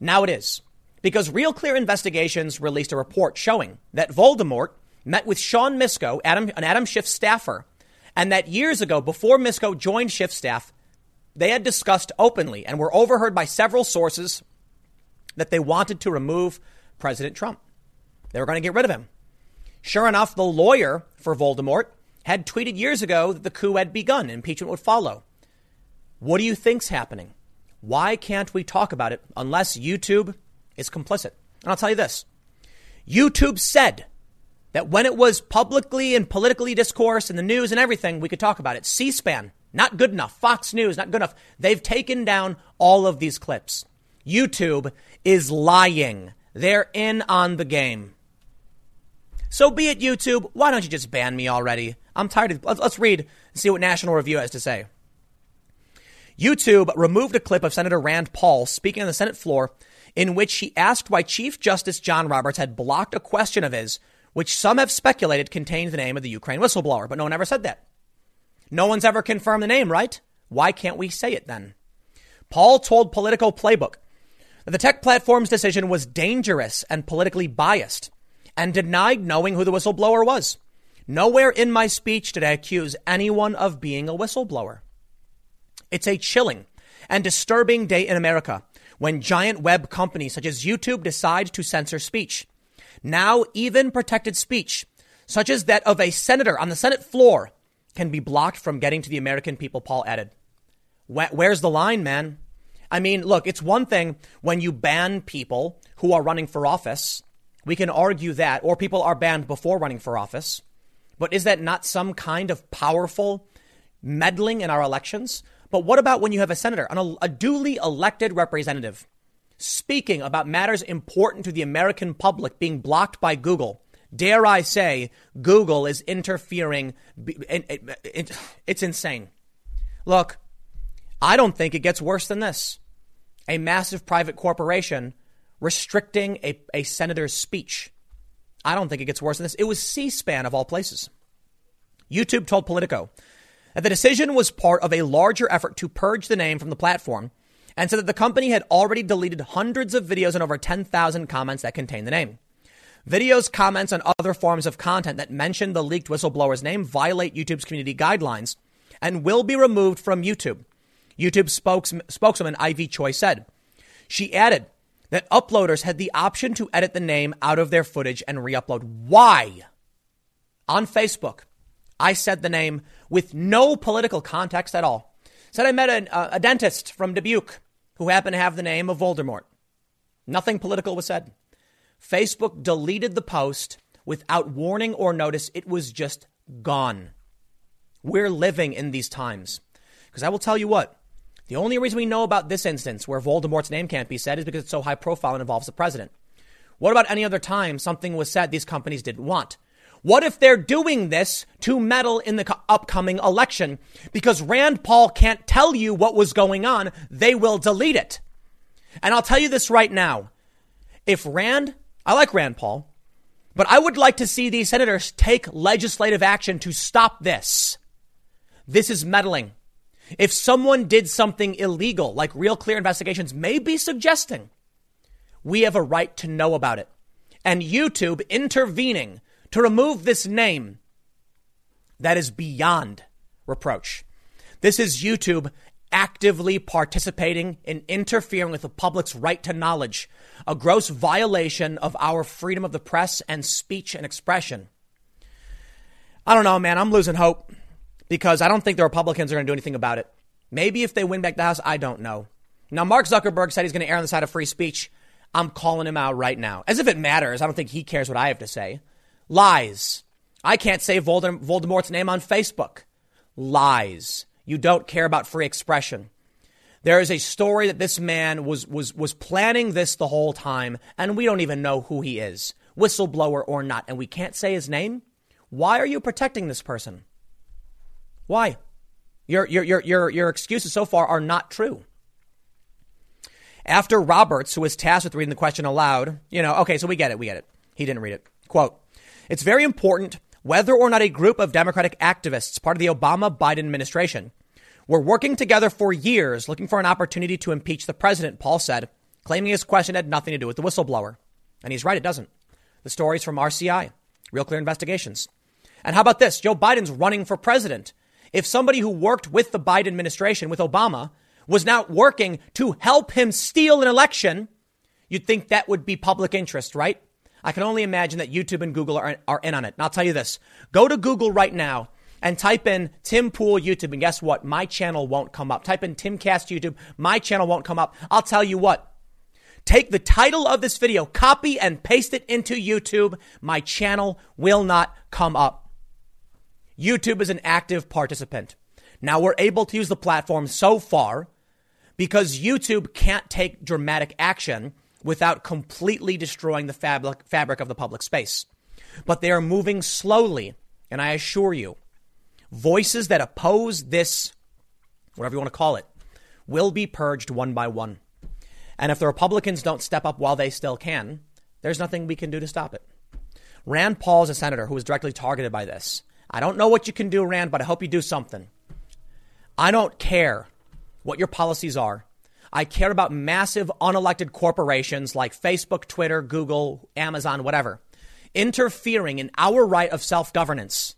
Now it is. Because Real Clear Investigations released a report showing that Voldemort met with Sean Misko, Adam, an Adam Schiff staffer, and that years ago, before Misko joined Schiff staff, they had discussed openly and were overheard by several sources that they wanted to remove President Trump. They were going to get rid of him. Sure enough, the lawyer for Voldemort had tweeted years ago that the coup had begun, impeachment would follow. What do you think's happening? Why can't we talk about it unless YouTube is complicit. And I'll tell you this YouTube said that when it was publicly and politically discourse in the news and everything, we could talk about it. C SPAN, not good enough. Fox News, not good enough. They've taken down all of these clips. YouTube is lying. They're in on the game. So be it, YouTube. Why don't you just ban me already? I'm tired of. Let's, let's read and see what National Review has to say. YouTube removed a clip of Senator Rand Paul speaking on the Senate floor in which he asked why Chief Justice John Roberts had blocked a question of his, which some have speculated contained the name of the Ukraine whistleblower, but no one ever said that. No one's ever confirmed the name, right? Why can't we say it then? Paul told Politico Playbook that the tech platform's decision was dangerous and politically biased and denied knowing who the whistleblower was. Nowhere in my speech did I accuse anyone of being a whistleblower. It's a chilling and disturbing day in America when giant web companies such as YouTube decide to censor speech. Now, even protected speech, such as that of a senator on the Senate floor, can be blocked from getting to the American people, Paul added. Where's the line, man? I mean, look, it's one thing when you ban people who are running for office. We can argue that, or people are banned before running for office. But is that not some kind of powerful meddling in our elections? But what about when you have a senator, an, a duly elected representative, speaking about matters important to the American public being blocked by Google? Dare I say, Google is interfering. It's insane. Look, I don't think it gets worse than this. A massive private corporation restricting a, a senator's speech. I don't think it gets worse than this. It was C SPAN of all places. YouTube told Politico that the decision was part of a larger effort to purge the name from the platform and said that the company had already deleted hundreds of videos and over 10,000 comments that contained the name. Videos, comments, and other forms of content that mention the leaked whistleblower's name violate YouTube's community guidelines and will be removed from YouTube. YouTube spokes- spokeswoman Ivy Choi said. She added that uploaders had the option to edit the name out of their footage and re upload. Why? On Facebook, I said the name with no political context at all. Said I met a, uh, a dentist from Dubuque who happened to have the name of Voldemort. Nothing political was said. Facebook deleted the post without warning or notice. It was just gone. We're living in these times. Because I will tell you what, the only reason we know about this instance where Voldemort's name can't be said is because it's so high profile and involves the president. What about any other time something was said these companies didn't want? What if they're doing this to meddle in the upcoming election? Because Rand Paul can't tell you what was going on, they will delete it. And I'll tell you this right now. If Rand, I like Rand Paul, but I would like to see these senators take legislative action to stop this. This is meddling. If someone did something illegal, like Real Clear Investigations may be suggesting, we have a right to know about it. And YouTube intervening to remove this name, that is beyond reproach. This is YouTube actively participating in interfering with the public's right to knowledge, a gross violation of our freedom of the press and speech and expression. I don't know, man. I'm losing hope because I don't think the Republicans are going to do anything about it. Maybe if they win back the House, I don't know. Now, Mark Zuckerberg said he's going to err on the side of free speech. I'm calling him out right now. As if it matters. I don't think he cares what I have to say. Lies. I can't say Voldemort's name on Facebook. Lies. You don't care about free expression. There is a story that this man was, was, was planning this the whole time, and we don't even know who he is, whistleblower or not, and we can't say his name. Why are you protecting this person? Why? Your, your, your, your, your excuses so far are not true. After Roberts, who was tasked with reading the question aloud, you know, okay, so we get it, we get it. He didn't read it. Quote, it's very important whether or not a group of Democratic activists, part of the Obama Biden administration, were working together for years looking for an opportunity to impeach the president, Paul said, claiming his question had nothing to do with the whistleblower. And he's right, it doesn't. The story's from RCI, Real Clear Investigations. And how about this? Joe Biden's running for president. If somebody who worked with the Biden administration, with Obama, was now working to help him steal an election, you'd think that would be public interest, right? I can only imagine that YouTube and Google are, are in on it. And I'll tell you this go to Google right now and type in Tim Pool YouTube, and guess what? My channel won't come up. Type in Timcast YouTube, my channel won't come up. I'll tell you what. take the title of this video, copy and paste it into YouTube, my channel will not come up. YouTube is an active participant. Now we're able to use the platform so far because YouTube can't take dramatic action without completely destroying the fabric, fabric of the public space. But they are moving slowly, and I assure you, voices that oppose this, whatever you want to call it, will be purged one by one. And if the Republicans don't step up while they still can, there's nothing we can do to stop it. Rand Paul is a senator who was directly targeted by this. I don't know what you can do, Rand, but I hope you do something. I don't care what your policies are. I care about massive unelected corporations like Facebook, Twitter, Google, Amazon, whatever, interfering in our right of self governance.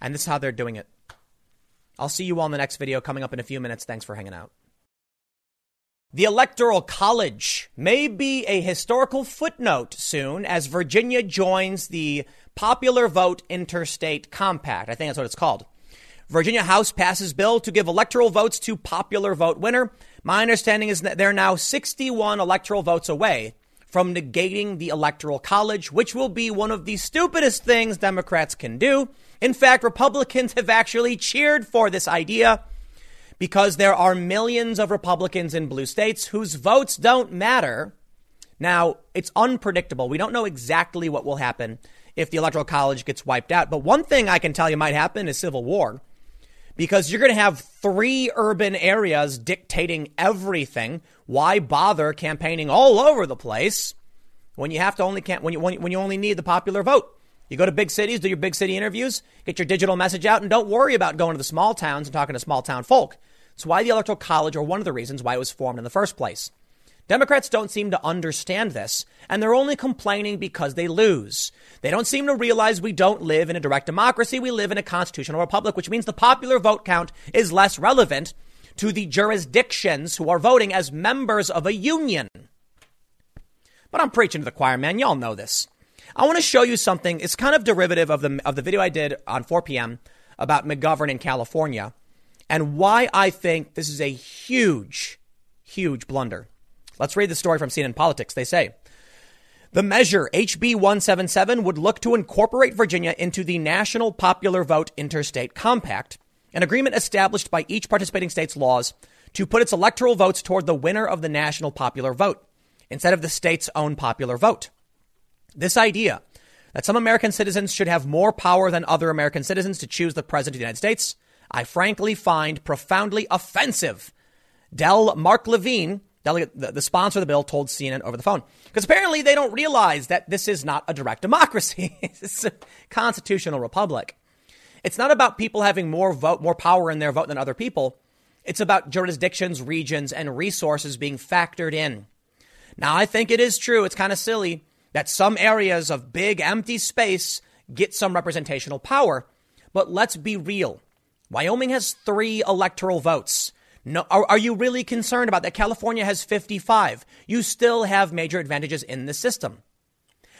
And this is how they're doing it. I'll see you all in the next video coming up in a few minutes. Thanks for hanging out. The Electoral College may be a historical footnote soon as Virginia joins the Popular Vote Interstate Compact. I think that's what it's called. Virginia House passes bill to give electoral votes to popular vote winner. My understanding is that they're now 61 electoral votes away from negating the Electoral College, which will be one of the stupidest things Democrats can do. In fact, Republicans have actually cheered for this idea because there are millions of Republicans in blue states whose votes don't matter. Now, it's unpredictable. We don't know exactly what will happen if the Electoral College gets wiped out. But one thing I can tell you might happen is civil war because you're going to have three urban areas dictating everything. Why bother campaigning all over the place when you have to only when you when you only need the popular vote? You go to big cities, do your big city interviews, get your digital message out, and don't worry about going to the small towns and talking to small town folk. It's why the Electoral College, or one of the reasons why it was formed in the first place. Democrats don't seem to understand this, and they're only complaining because they lose. They don't seem to realize we don't live in a direct democracy. We live in a constitutional republic, which means the popular vote count is less relevant to the jurisdictions who are voting as members of a union. But I'm preaching to the choir, man. Y'all know this. I want to show you something. It's kind of derivative of the, of the video I did on 4 p.m. about McGovern in California and why I think this is a huge, huge blunder. Let's read the story from CNN Politics. They say the measure HB 177 would look to incorporate Virginia into the National Popular Vote Interstate Compact, an agreement established by each participating state's laws to put its electoral votes toward the winner of the national popular vote instead of the state's own popular vote. This idea that some American citizens should have more power than other American citizens to choose the president of the United States, I frankly find profoundly offensive. Del Mark Levine, delegate, the, the sponsor of the bill, told CNN over the phone. Because apparently they don't realize that this is not a direct democracy. it's a constitutional republic. It's not about people having more vote, more power in their vote than other people. It's about jurisdictions, regions, and resources being factored in. Now, I think it is true. It's kind of silly that some areas of big empty space get some representational power. But let's be real. Wyoming has three electoral votes. No, are, are, you really concerned about that? California has 55. You still have major advantages in the system.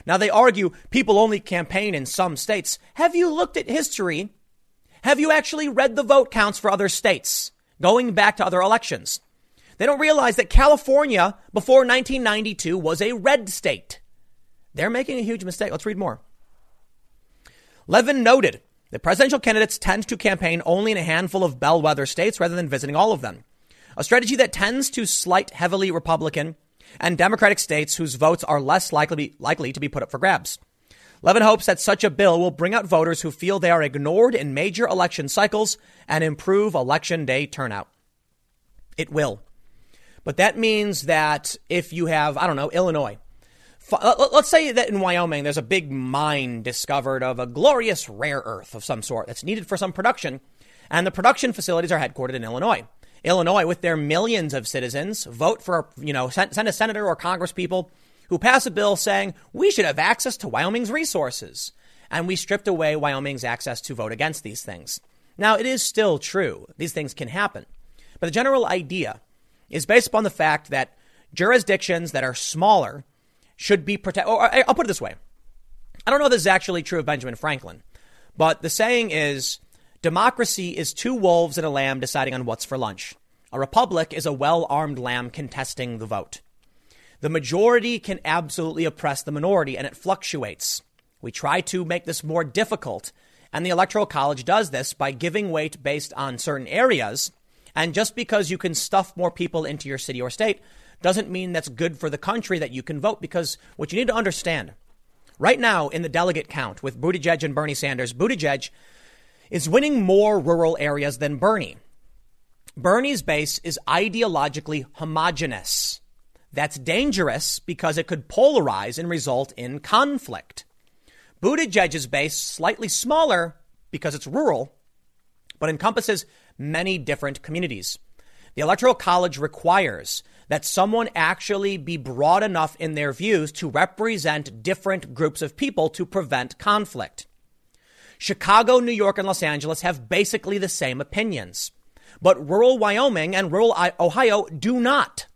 Now, they argue people only campaign in some states. Have you looked at history? Have you actually read the vote counts for other states going back to other elections? They don't realize that California before 1992 was a red state. They're making a huge mistake. Let's read more. Levin noted the presidential candidates tend to campaign only in a handful of bellwether states rather than visiting all of them. A strategy that tends to slight heavily Republican and Democratic states whose votes are less likely, likely to be put up for grabs. Levin hopes that such a bill will bring out voters who feel they are ignored in major election cycles and improve election day turnout. It will. But that means that if you have, I don't know, Illinois, Let's say that in Wyoming there's a big mine discovered of a glorious rare earth of some sort that's needed for some production, and the production facilities are headquartered in Illinois. Illinois, with their millions of citizens, vote for, you know, send a senator or congresspeople who pass a bill saying we should have access to Wyoming's resources. And we stripped away Wyoming's access to vote against these things. Now, it is still true. These things can happen. But the general idea is based upon the fact that jurisdictions that are smaller should be protected. I'll put it this way. I don't know if this is actually true of Benjamin Franklin, but the saying is democracy is two wolves and a lamb deciding on what's for lunch. A republic is a well armed lamb contesting the vote. The majority can absolutely oppress the minority, and it fluctuates. We try to make this more difficult, and the Electoral College does this by giving weight based on certain areas. And just because you can stuff more people into your city or state doesn't mean that's good for the country that you can vote. Because what you need to understand right now in the delegate count with Buttigieg and Bernie Sanders, Buttigieg is winning more rural areas than Bernie. Bernie's base is ideologically homogenous. That's dangerous because it could polarize and result in conflict. Buttigieg's base slightly smaller because it's rural, but encompasses many different communities. The Electoral College requires that someone actually be broad enough in their views to represent different groups of people to prevent conflict. Chicago, New York, and Los Angeles have basically the same opinions, but rural Wyoming and rural Ohio do not.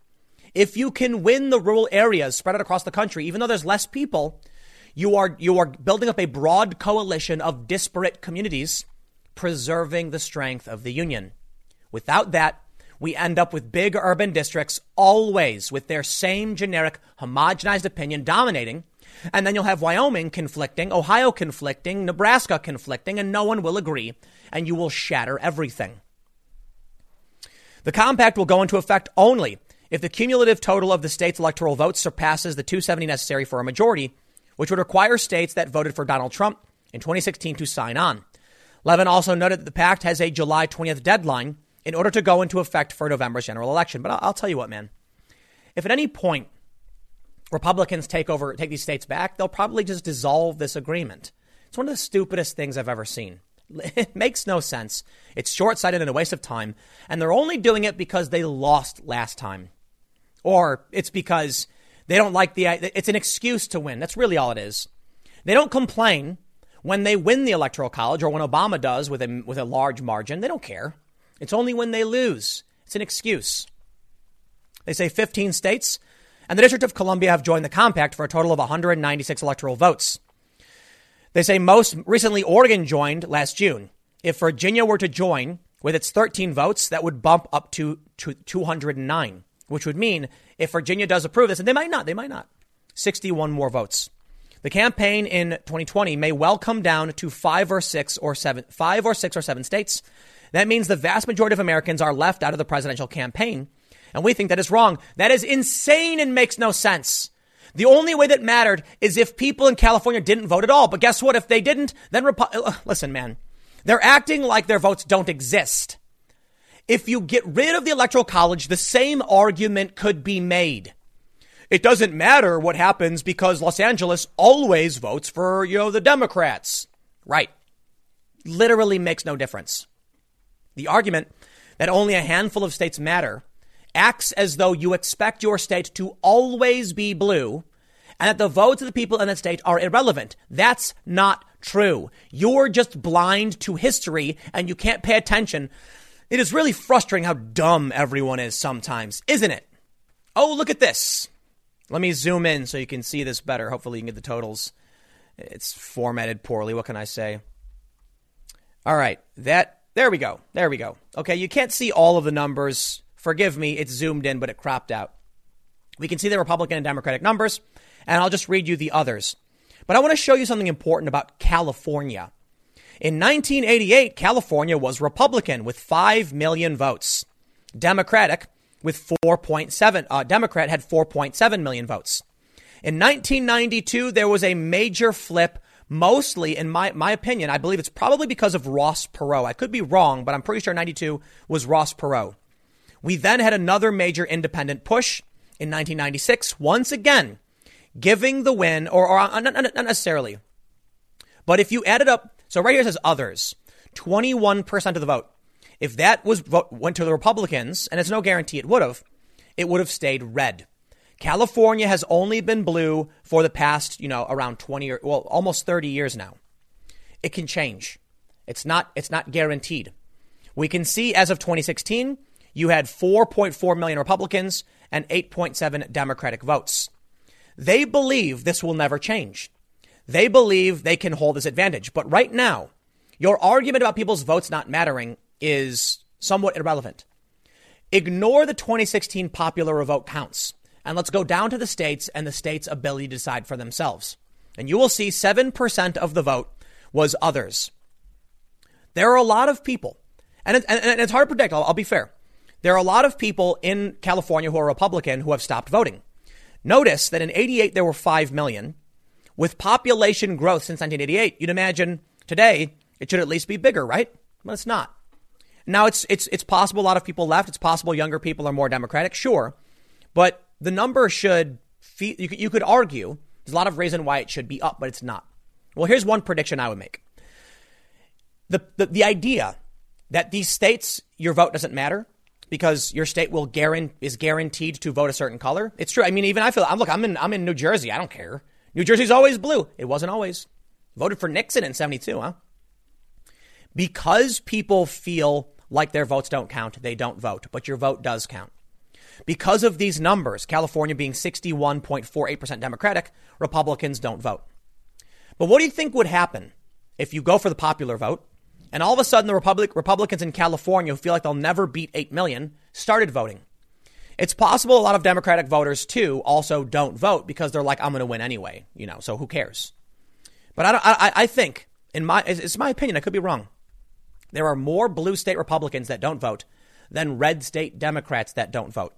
If you can win the rural areas spread out across the country, even though there's less people, you are, you are building up a broad coalition of disparate communities, preserving the strength of the Union. Without that, we end up with big urban districts always with their same generic homogenized opinion dominating. And then you'll have Wyoming conflicting, Ohio conflicting, Nebraska conflicting, and no one will agree. And you will shatter everything. The compact will go into effect only if the cumulative total of the state's electoral votes surpasses the 270 necessary for a majority, which would require states that voted for Donald Trump in 2016 to sign on. Levin also noted that the pact has a July 20th deadline in order to go into effect for November's general election. But I'll, I'll tell you what, man. If at any point Republicans take over, take these states back, they'll probably just dissolve this agreement. It's one of the stupidest things I've ever seen. It makes no sense. It's short sighted and a waste of time. And they're only doing it because they lost last time. Or it's because they don't like the, it's an excuse to win. That's really all it is. They don't complain when they win the electoral college or when Obama does with a, with a large margin. They don't care. It's only when they lose. It's an excuse. They say 15 states and the District of Columbia have joined the compact for a total of 196 electoral votes. They say most recently Oregon joined last June. If Virginia were to join with its 13 votes, that would bump up to 209, which would mean if Virginia does approve this, and they might not, they might not, 61 more votes. The campaign in 2020 may well come down to five or six or seven, five or six or seven states. That means the vast majority of Americans are left out of the presidential campaign. And we think that is wrong. That is insane and makes no sense. The only way that mattered is if people in California didn't vote at all. But guess what? If they didn't, then Repu- uh, uh, listen, man, they're acting like their votes don't exist. If you get rid of the electoral college, the same argument could be made. It doesn't matter what happens because Los Angeles always votes for, you know, the Democrats. Right. Literally makes no difference. The argument that only a handful of states matter acts as though you expect your state to always be blue and that the votes of the people in that state are irrelevant. That's not true. You're just blind to history and you can't pay attention. It is really frustrating how dumb everyone is sometimes, isn't it? Oh, look at this. Let me zoom in so you can see this better. Hopefully, you can get the totals. It's formatted poorly. What can I say? All right. That, there we go. There we go. Okay. You can't see all of the numbers Forgive me, it's zoomed in, but it cropped out. We can see the Republican and Democratic numbers, and I'll just read you the others. But I want to show you something important about California. In 1988, California was Republican with 5 million votes. Democratic with 4.7, uh, Democrat had 4.7 million votes. In 1992, there was a major flip, mostly, in my, my opinion, I believe it's probably because of Ross Perot. I could be wrong, but I'm pretty sure 92 was Ross Perot. We then had another major independent push in 1996, once again, giving the win, or, or uh, not, not necessarily. But if you add it up, so right here says others, 21% of the vote. If that was went to the Republicans, and it's no guarantee it would have, it would have stayed red. California has only been blue for the past, you know, around 20 or well, almost 30 years now. It can change. It's not it's not guaranteed. We can see as of 2016, you had 4.4 million Republicans and 8.7 Democratic votes. They believe this will never change. They believe they can hold this advantage. But right now, your argument about people's votes not mattering is somewhat irrelevant. Ignore the 2016 popular vote counts. And let's go down to the states and the states' ability to decide for themselves. And you will see 7% of the vote was others. There are a lot of people, and, it, and, it's hard to predict, I'll, I'll be fair. There are a lot of people in California who are Republican who have stopped voting. Notice that in 88 there were 5 million. With population growth since 1988, you'd imagine today it should at least be bigger, right? But it's not. Now it's it's it's possible a lot of people left. It's possible younger people are more democratic, sure, but the number should. Fe- you could, you could argue there's a lot of reason why it should be up, but it's not. Well, here's one prediction I would make. The, the, the idea that these states, your vote doesn't matter because your state will guarantee, is guaranteed to vote a certain color. It's true. I mean, even I feel, I'm, look, I'm in, I'm in New Jersey. I don't care. New Jersey's always blue. It wasn't always. Voted for Nixon in 72, huh? Because people feel like their votes don't count, they don't vote, but your vote does count. Because of these numbers, California being 61.48% Democratic, Republicans don't vote. But what do you think would happen if you go for the popular vote and all of a sudden the Republic, Republicans in California who feel like they'll never beat 8 million started voting? It's possible a lot of Democratic voters too also don't vote because they're like, I'm going to win anyway, you know, so who cares? But I, I, I think, in my, it's my opinion, I could be wrong. There are more blue state Republicans that don't vote than red state Democrats that don't vote.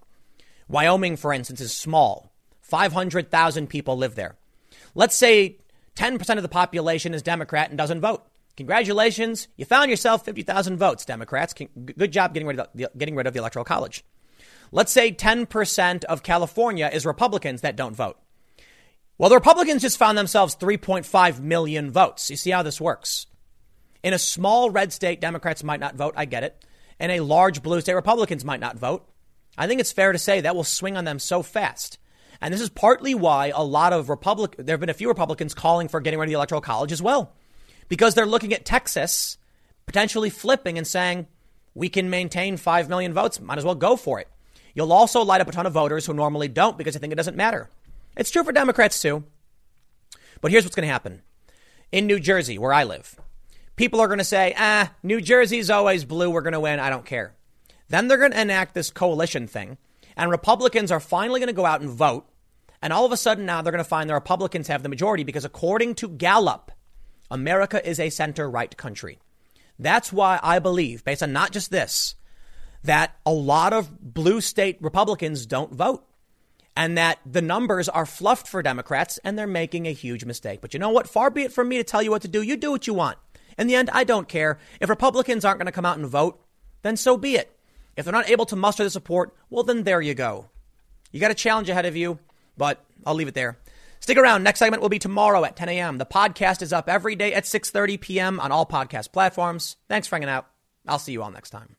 Wyoming, for instance, is small. 500,000 people live there. Let's say 10% of the population is Democrat and doesn't vote. Congratulations, you found yourself 50,000 votes, Democrats. Good job getting rid, of the, getting rid of the Electoral College. Let's say 10% of California is Republicans that don't vote. Well, the Republicans just found themselves 3.5 million votes. You see how this works. In a small red state, Democrats might not vote. I get it. In a large blue state, Republicans might not vote. I think it's fair to say that will swing on them so fast. And this is partly why a lot of Republic, there have been a few Republicans calling for getting rid of the Electoral College as well, because they're looking at Texas potentially flipping and saying, we can maintain 5 million votes, might as well go for it. You'll also light up a ton of voters who normally don't because they think it doesn't matter. It's true for Democrats too. But here's what's going to happen. In New Jersey, where I live, people are going to say, ah, New Jersey's always blue. We're going to win. I don't care. Then they're going to enact this coalition thing. And Republicans are finally going to go out and vote. And all of a sudden now they're going to find the Republicans have the majority because according to Gallup, America is a center right country. That's why I believe, based on not just this, that a lot of blue state Republicans don't vote and that the numbers are fluffed for Democrats and they're making a huge mistake. But you know what? Far be it from me to tell you what to do. You do what you want. In the end, I don't care. If Republicans aren't going to come out and vote, then so be it. If they're not able to muster the support, well, then there you go. You got a challenge ahead of you, but I'll leave it there. Stick around. Next segment will be tomorrow at 10 a.m. The podcast is up every day at 6:30 p.m. on all podcast platforms. Thanks for hanging out. I'll see you all next time.